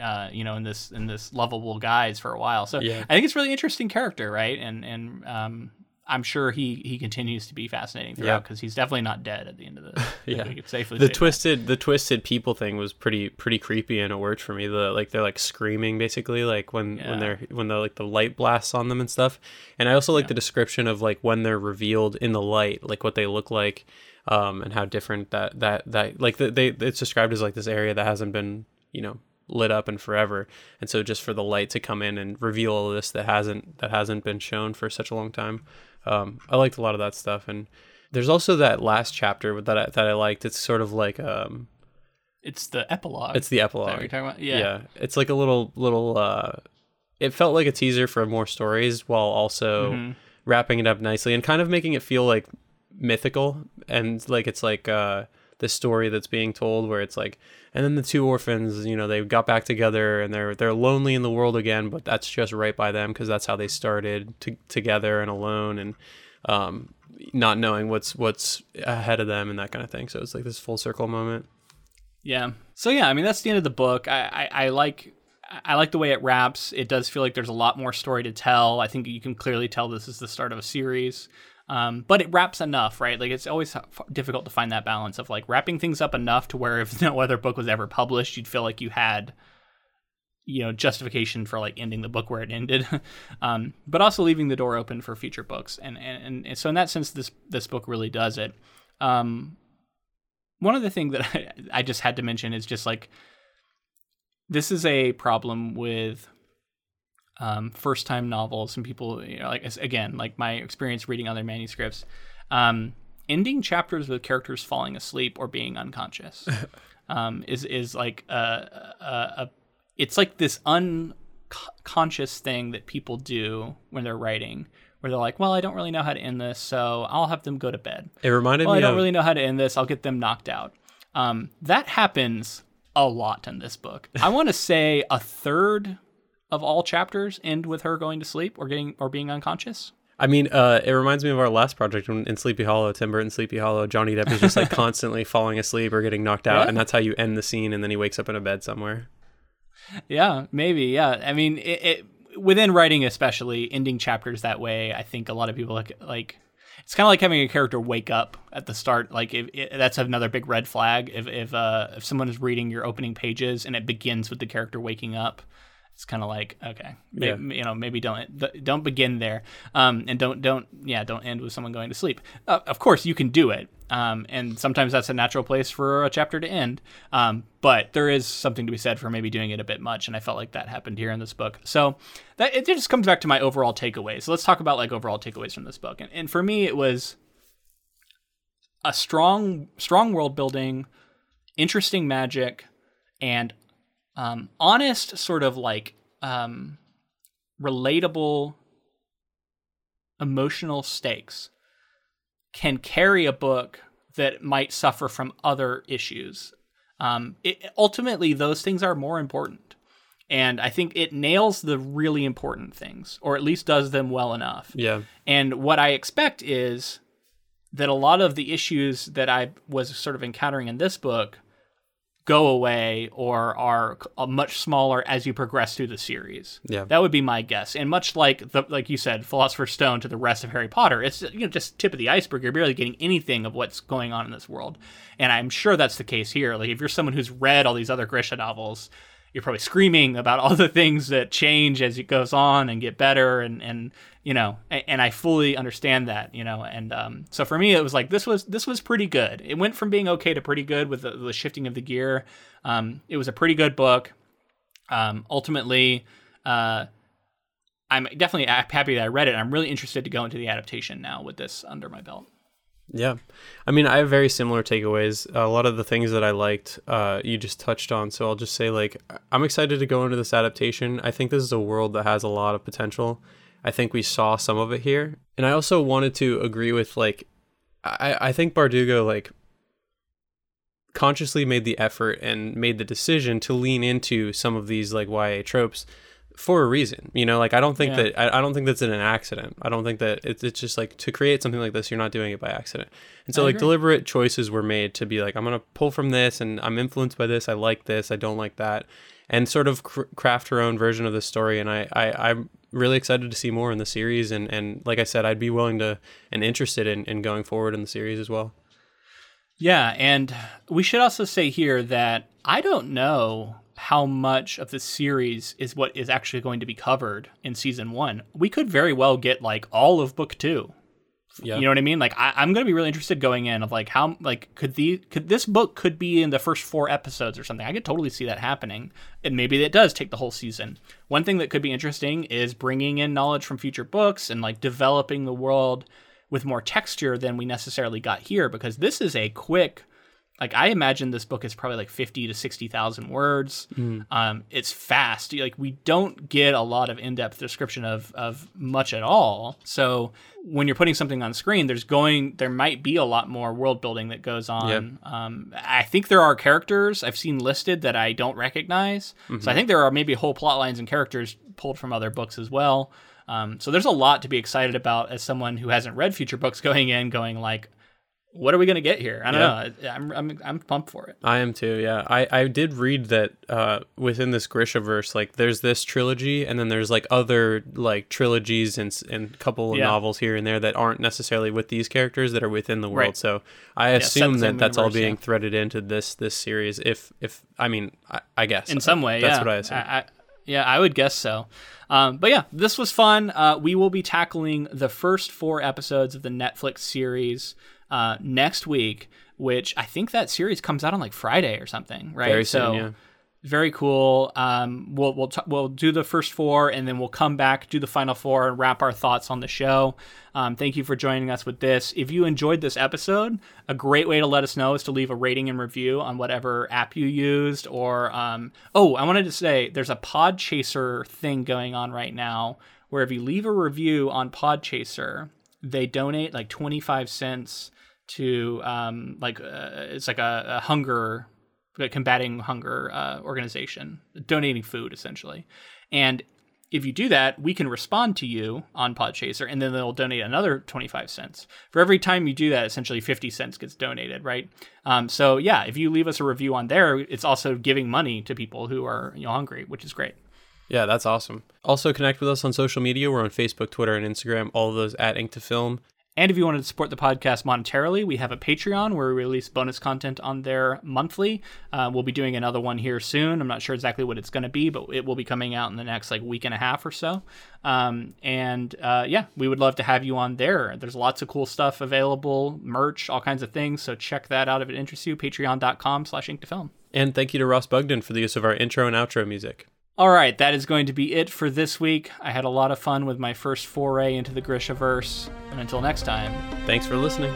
uh, you know, in this in this lovable guise for a while. So Yeah. I think it's really interesting character, right? And and um, I'm sure he he continues to be fascinating throughout because he's definitely not dead at the end of the. *laughs* Yeah. safely the say that. twisted the twisted people thing was pretty pretty creepy and it worked for me the like they're like screaming basically like when Yeah. when they're when the like the light blasts on them and stuff and i also like the description of like when they're revealed in the light like what they look like um and how different that that that like the, they it's described as like this area that hasn't been you know lit up in forever and so just for the light to come in and reveal all this that hasn't that hasn't been shown for such a long time um i liked a lot of that stuff and there's also that last chapter that I, that I liked. It's sort of like um, It's the epilogue. it's the Is that what epilogue. you're talking about? Yeah. Yeah. it's like a little little. uh It felt like a teaser for more stories, while also Mm-hmm. wrapping it up nicely and kind of making it feel like mythical and like it's like uh this story that's being told where it's like and then the two orphans you know they got back together and they're they're lonely in the world again but that's just right by them because that's how they started to, together and alone and um not knowing what's what's ahead of them and that kind of thing so it's like this full circle moment Yeah. So yeah, I mean that's the end of the book. I, I, I like I like the way it wraps. It does feel like there's a lot more story to tell. I think you can clearly tell this is the start of a series. Um, but it wraps enough, right? Like it's always difficult to find that balance of like wrapping things up enough to where if *laughs* no other book was ever published, you'd feel like you had you know justification for like ending the book where it ended. *laughs* Um, but also leaving the door open for future books. And, and and so in that sense this this book really does it. Um, one the things that I, *laughs* I just had to mention is just like this is a problem with um, first time novels and people you know, like again like my experience reading other manuscripts um, ending chapters with characters falling asleep or being unconscious *laughs* um, is is like a, a, a it's like this unconscious thing that people do when they're writing where they're like well i don't really know how to end this so i'll have them go to bed it reminded well, me I don't of really know how to end this. I'll get them knocked out. Um, that happens a lot in this book. I want to say a third of all chapters end with her going to sleep or getting or being unconscious. I mean, uh, it reminds me of our last project when, in Sleepy Hollow, Tim Burton Sleepy Hollow. Johnny Depp is just like *laughs* constantly falling asleep or getting knocked out, Yeah. and that's how you end the scene. And then he wakes up in a bed somewhere. Yeah, maybe. Yeah, I mean, it, it within writing, especially ending chapters that way. I think a lot of people like like it's kind of like having a character wake up at the start. Like if, if that's another big red flag. If if uh, if someone is reading your opening pages and it begins with the character waking up, it's kind of like okay, Yeah. you know, maybe don't don't begin there, um, and don't don't yeah, don't end with someone going to sleep. Uh, of course, you can do it, Um, and sometimes that's a natural place for a chapter to end. Um, but there is something to be said for maybe doing it a bit much, and I felt like that happened here in this book. So that it just comes back to my overall takeaways. So let's talk about like overall takeaways from this book. And, and for me, it was a strong, strong world building, interesting magic, and um, honest, sort of like um, relatable emotional stakes can carry a book that might suffer from other issues. Um, it, ultimately, those things are more important. And I think it nails the really important things, or at least does them well enough. Yeah. And what I expect is that a lot of the issues that I was sort of encountering in this book go away or are uh, much smaller as you progress through the series. Yeah. That would be my guess. And much like the like you said, Philosopher's Stone to the rest of Harry Potter, it's you know just tip of the iceberg. You're barely getting anything of what's going on in this world. And I'm sure that's the case here. Like if you're someone who's read all these other Grisha novels, you're probably screaming about all the things that change as it goes on and get better and and you know and, and I fully understand that you know and um, so for me it was like this was this was pretty good. It went from being okay to pretty good with the, the shifting of the gear. Um, it was a pretty good book. Um, ultimately uh, I'm definitely happy that I read it. I'm really interested to go into the adaptation now with this under my belt yeah. I mean, I have very similar takeaways. A lot of the things that I liked, uh, you just touched on. So I'll just say, like, I'm excited to go into this adaptation. I think this is a world that has a lot of potential. I think we saw some of it here. And I also wanted to agree with, like, I, I think Bardugo, like, consciously made the effort and made the decision to lean into some of these, like, YA tropes for a reason you know like i don't think yeah. that I, I, don't think that's in an accident. I don't think that it's, it's just like to create something like this you're not doing it by accident. And so I like agree. deliberate choices were made to be like i'm gonna pull from this and i'm influenced by this. I like this. I don't like that. And sort of cr- craft her own version of the story and I, I i'm really excited to see more in the series and and like i said i'd be willing to and interested in, in going forward in the series as well. Yeah and we should also say here that i don't know how much of the series is what is actually going to be covered in season one. We could very well get like all of book two. Yeah. You know what I mean? Like I, am gonna be really interested going in of like how like could the could this book could be in the first four episodes or something. I could totally see that happening, and maybe it does take the whole season. One thing that could be interesting is bringing in knowledge from future books and like developing the world with more texture than we necessarily got here because this is a quick like I imagine this book is probably like fifty to sixty thousand words. Mm. Um, it's fast. Like we don't get a lot of in depth description of of much at all. So when you're putting something on screen, there's going there might be a lot more world building that goes on. Yep. Um, I think there are characters I've seen listed that I don't recognize. Mm-hmm. So I think there are maybe whole plot lines and characters pulled from other books as well. Um, so there's a lot to be excited about as someone who hasn't read future books going in, going like, what are we gonna get here? I don't yeah. know. I'm, I'm I'm pumped for it. I am too. Yeah, I I did read that uh, within this Grisha verse, like there's this trilogy, and then there's like other like trilogies and and couple of yeah. novels here and there that aren't necessarily with these characters that are within the world. Right. So I assume that that's all being yeah. threaded into this this series. If if I mean I, I guess in some way, that's yeah. what I assume. I, I, yeah, I would guess so. Um, but yeah, this was fun. Uh, we will be tackling the first four episodes of the Netflix series uh, next week, which I think that series comes out on like Friday or something, right? Very so, soon, yeah. Very cool. Um, we'll we'll t- we'll do the first four, and then we'll come back do the final four and wrap our thoughts on the show. Um, thank you for joining us with this. If you enjoyed this episode, a great way to let us know is to leave a rating and review on whatever app you used. Or um, oh, I wanted to say there's a Podchaser thing going on right now where if you leave a review on Podchaser, they donate like 25 cents to um, like uh, it's like a, a hunger combating hunger uh, organization donating food essentially and if you do that we can respond to you on podchaser and then they'll donate another 25 cents for every time you do that essentially 50 cents gets donated right um, so yeah if you leave us a review on there it's also giving money to people who are you know hungry which is great yeah, that's awesome. Also, connect with us on social media. We're on Facebook, Twitter, and Instagram, all of those at Ink to Film. And if you wanted to support the podcast monetarily, we have a Patreon where we release bonus content on there monthly. Uh, we'll be doing another one here soon. I'm not sure exactly what it's going to be, but it will be coming out in the next like week and a half or so. Um, and uh, yeah, we would love to have you on there. There's lots of cool stuff available, merch, all kinds of things. So check that out if it interests you. Patreon.com slash ink to film. And thank you to Ross Bugden for the use of our intro and outro music. All right, that is going to be it for this week. I had a lot of fun with my first foray into the Grishaverse. And until next time, thanks for listening.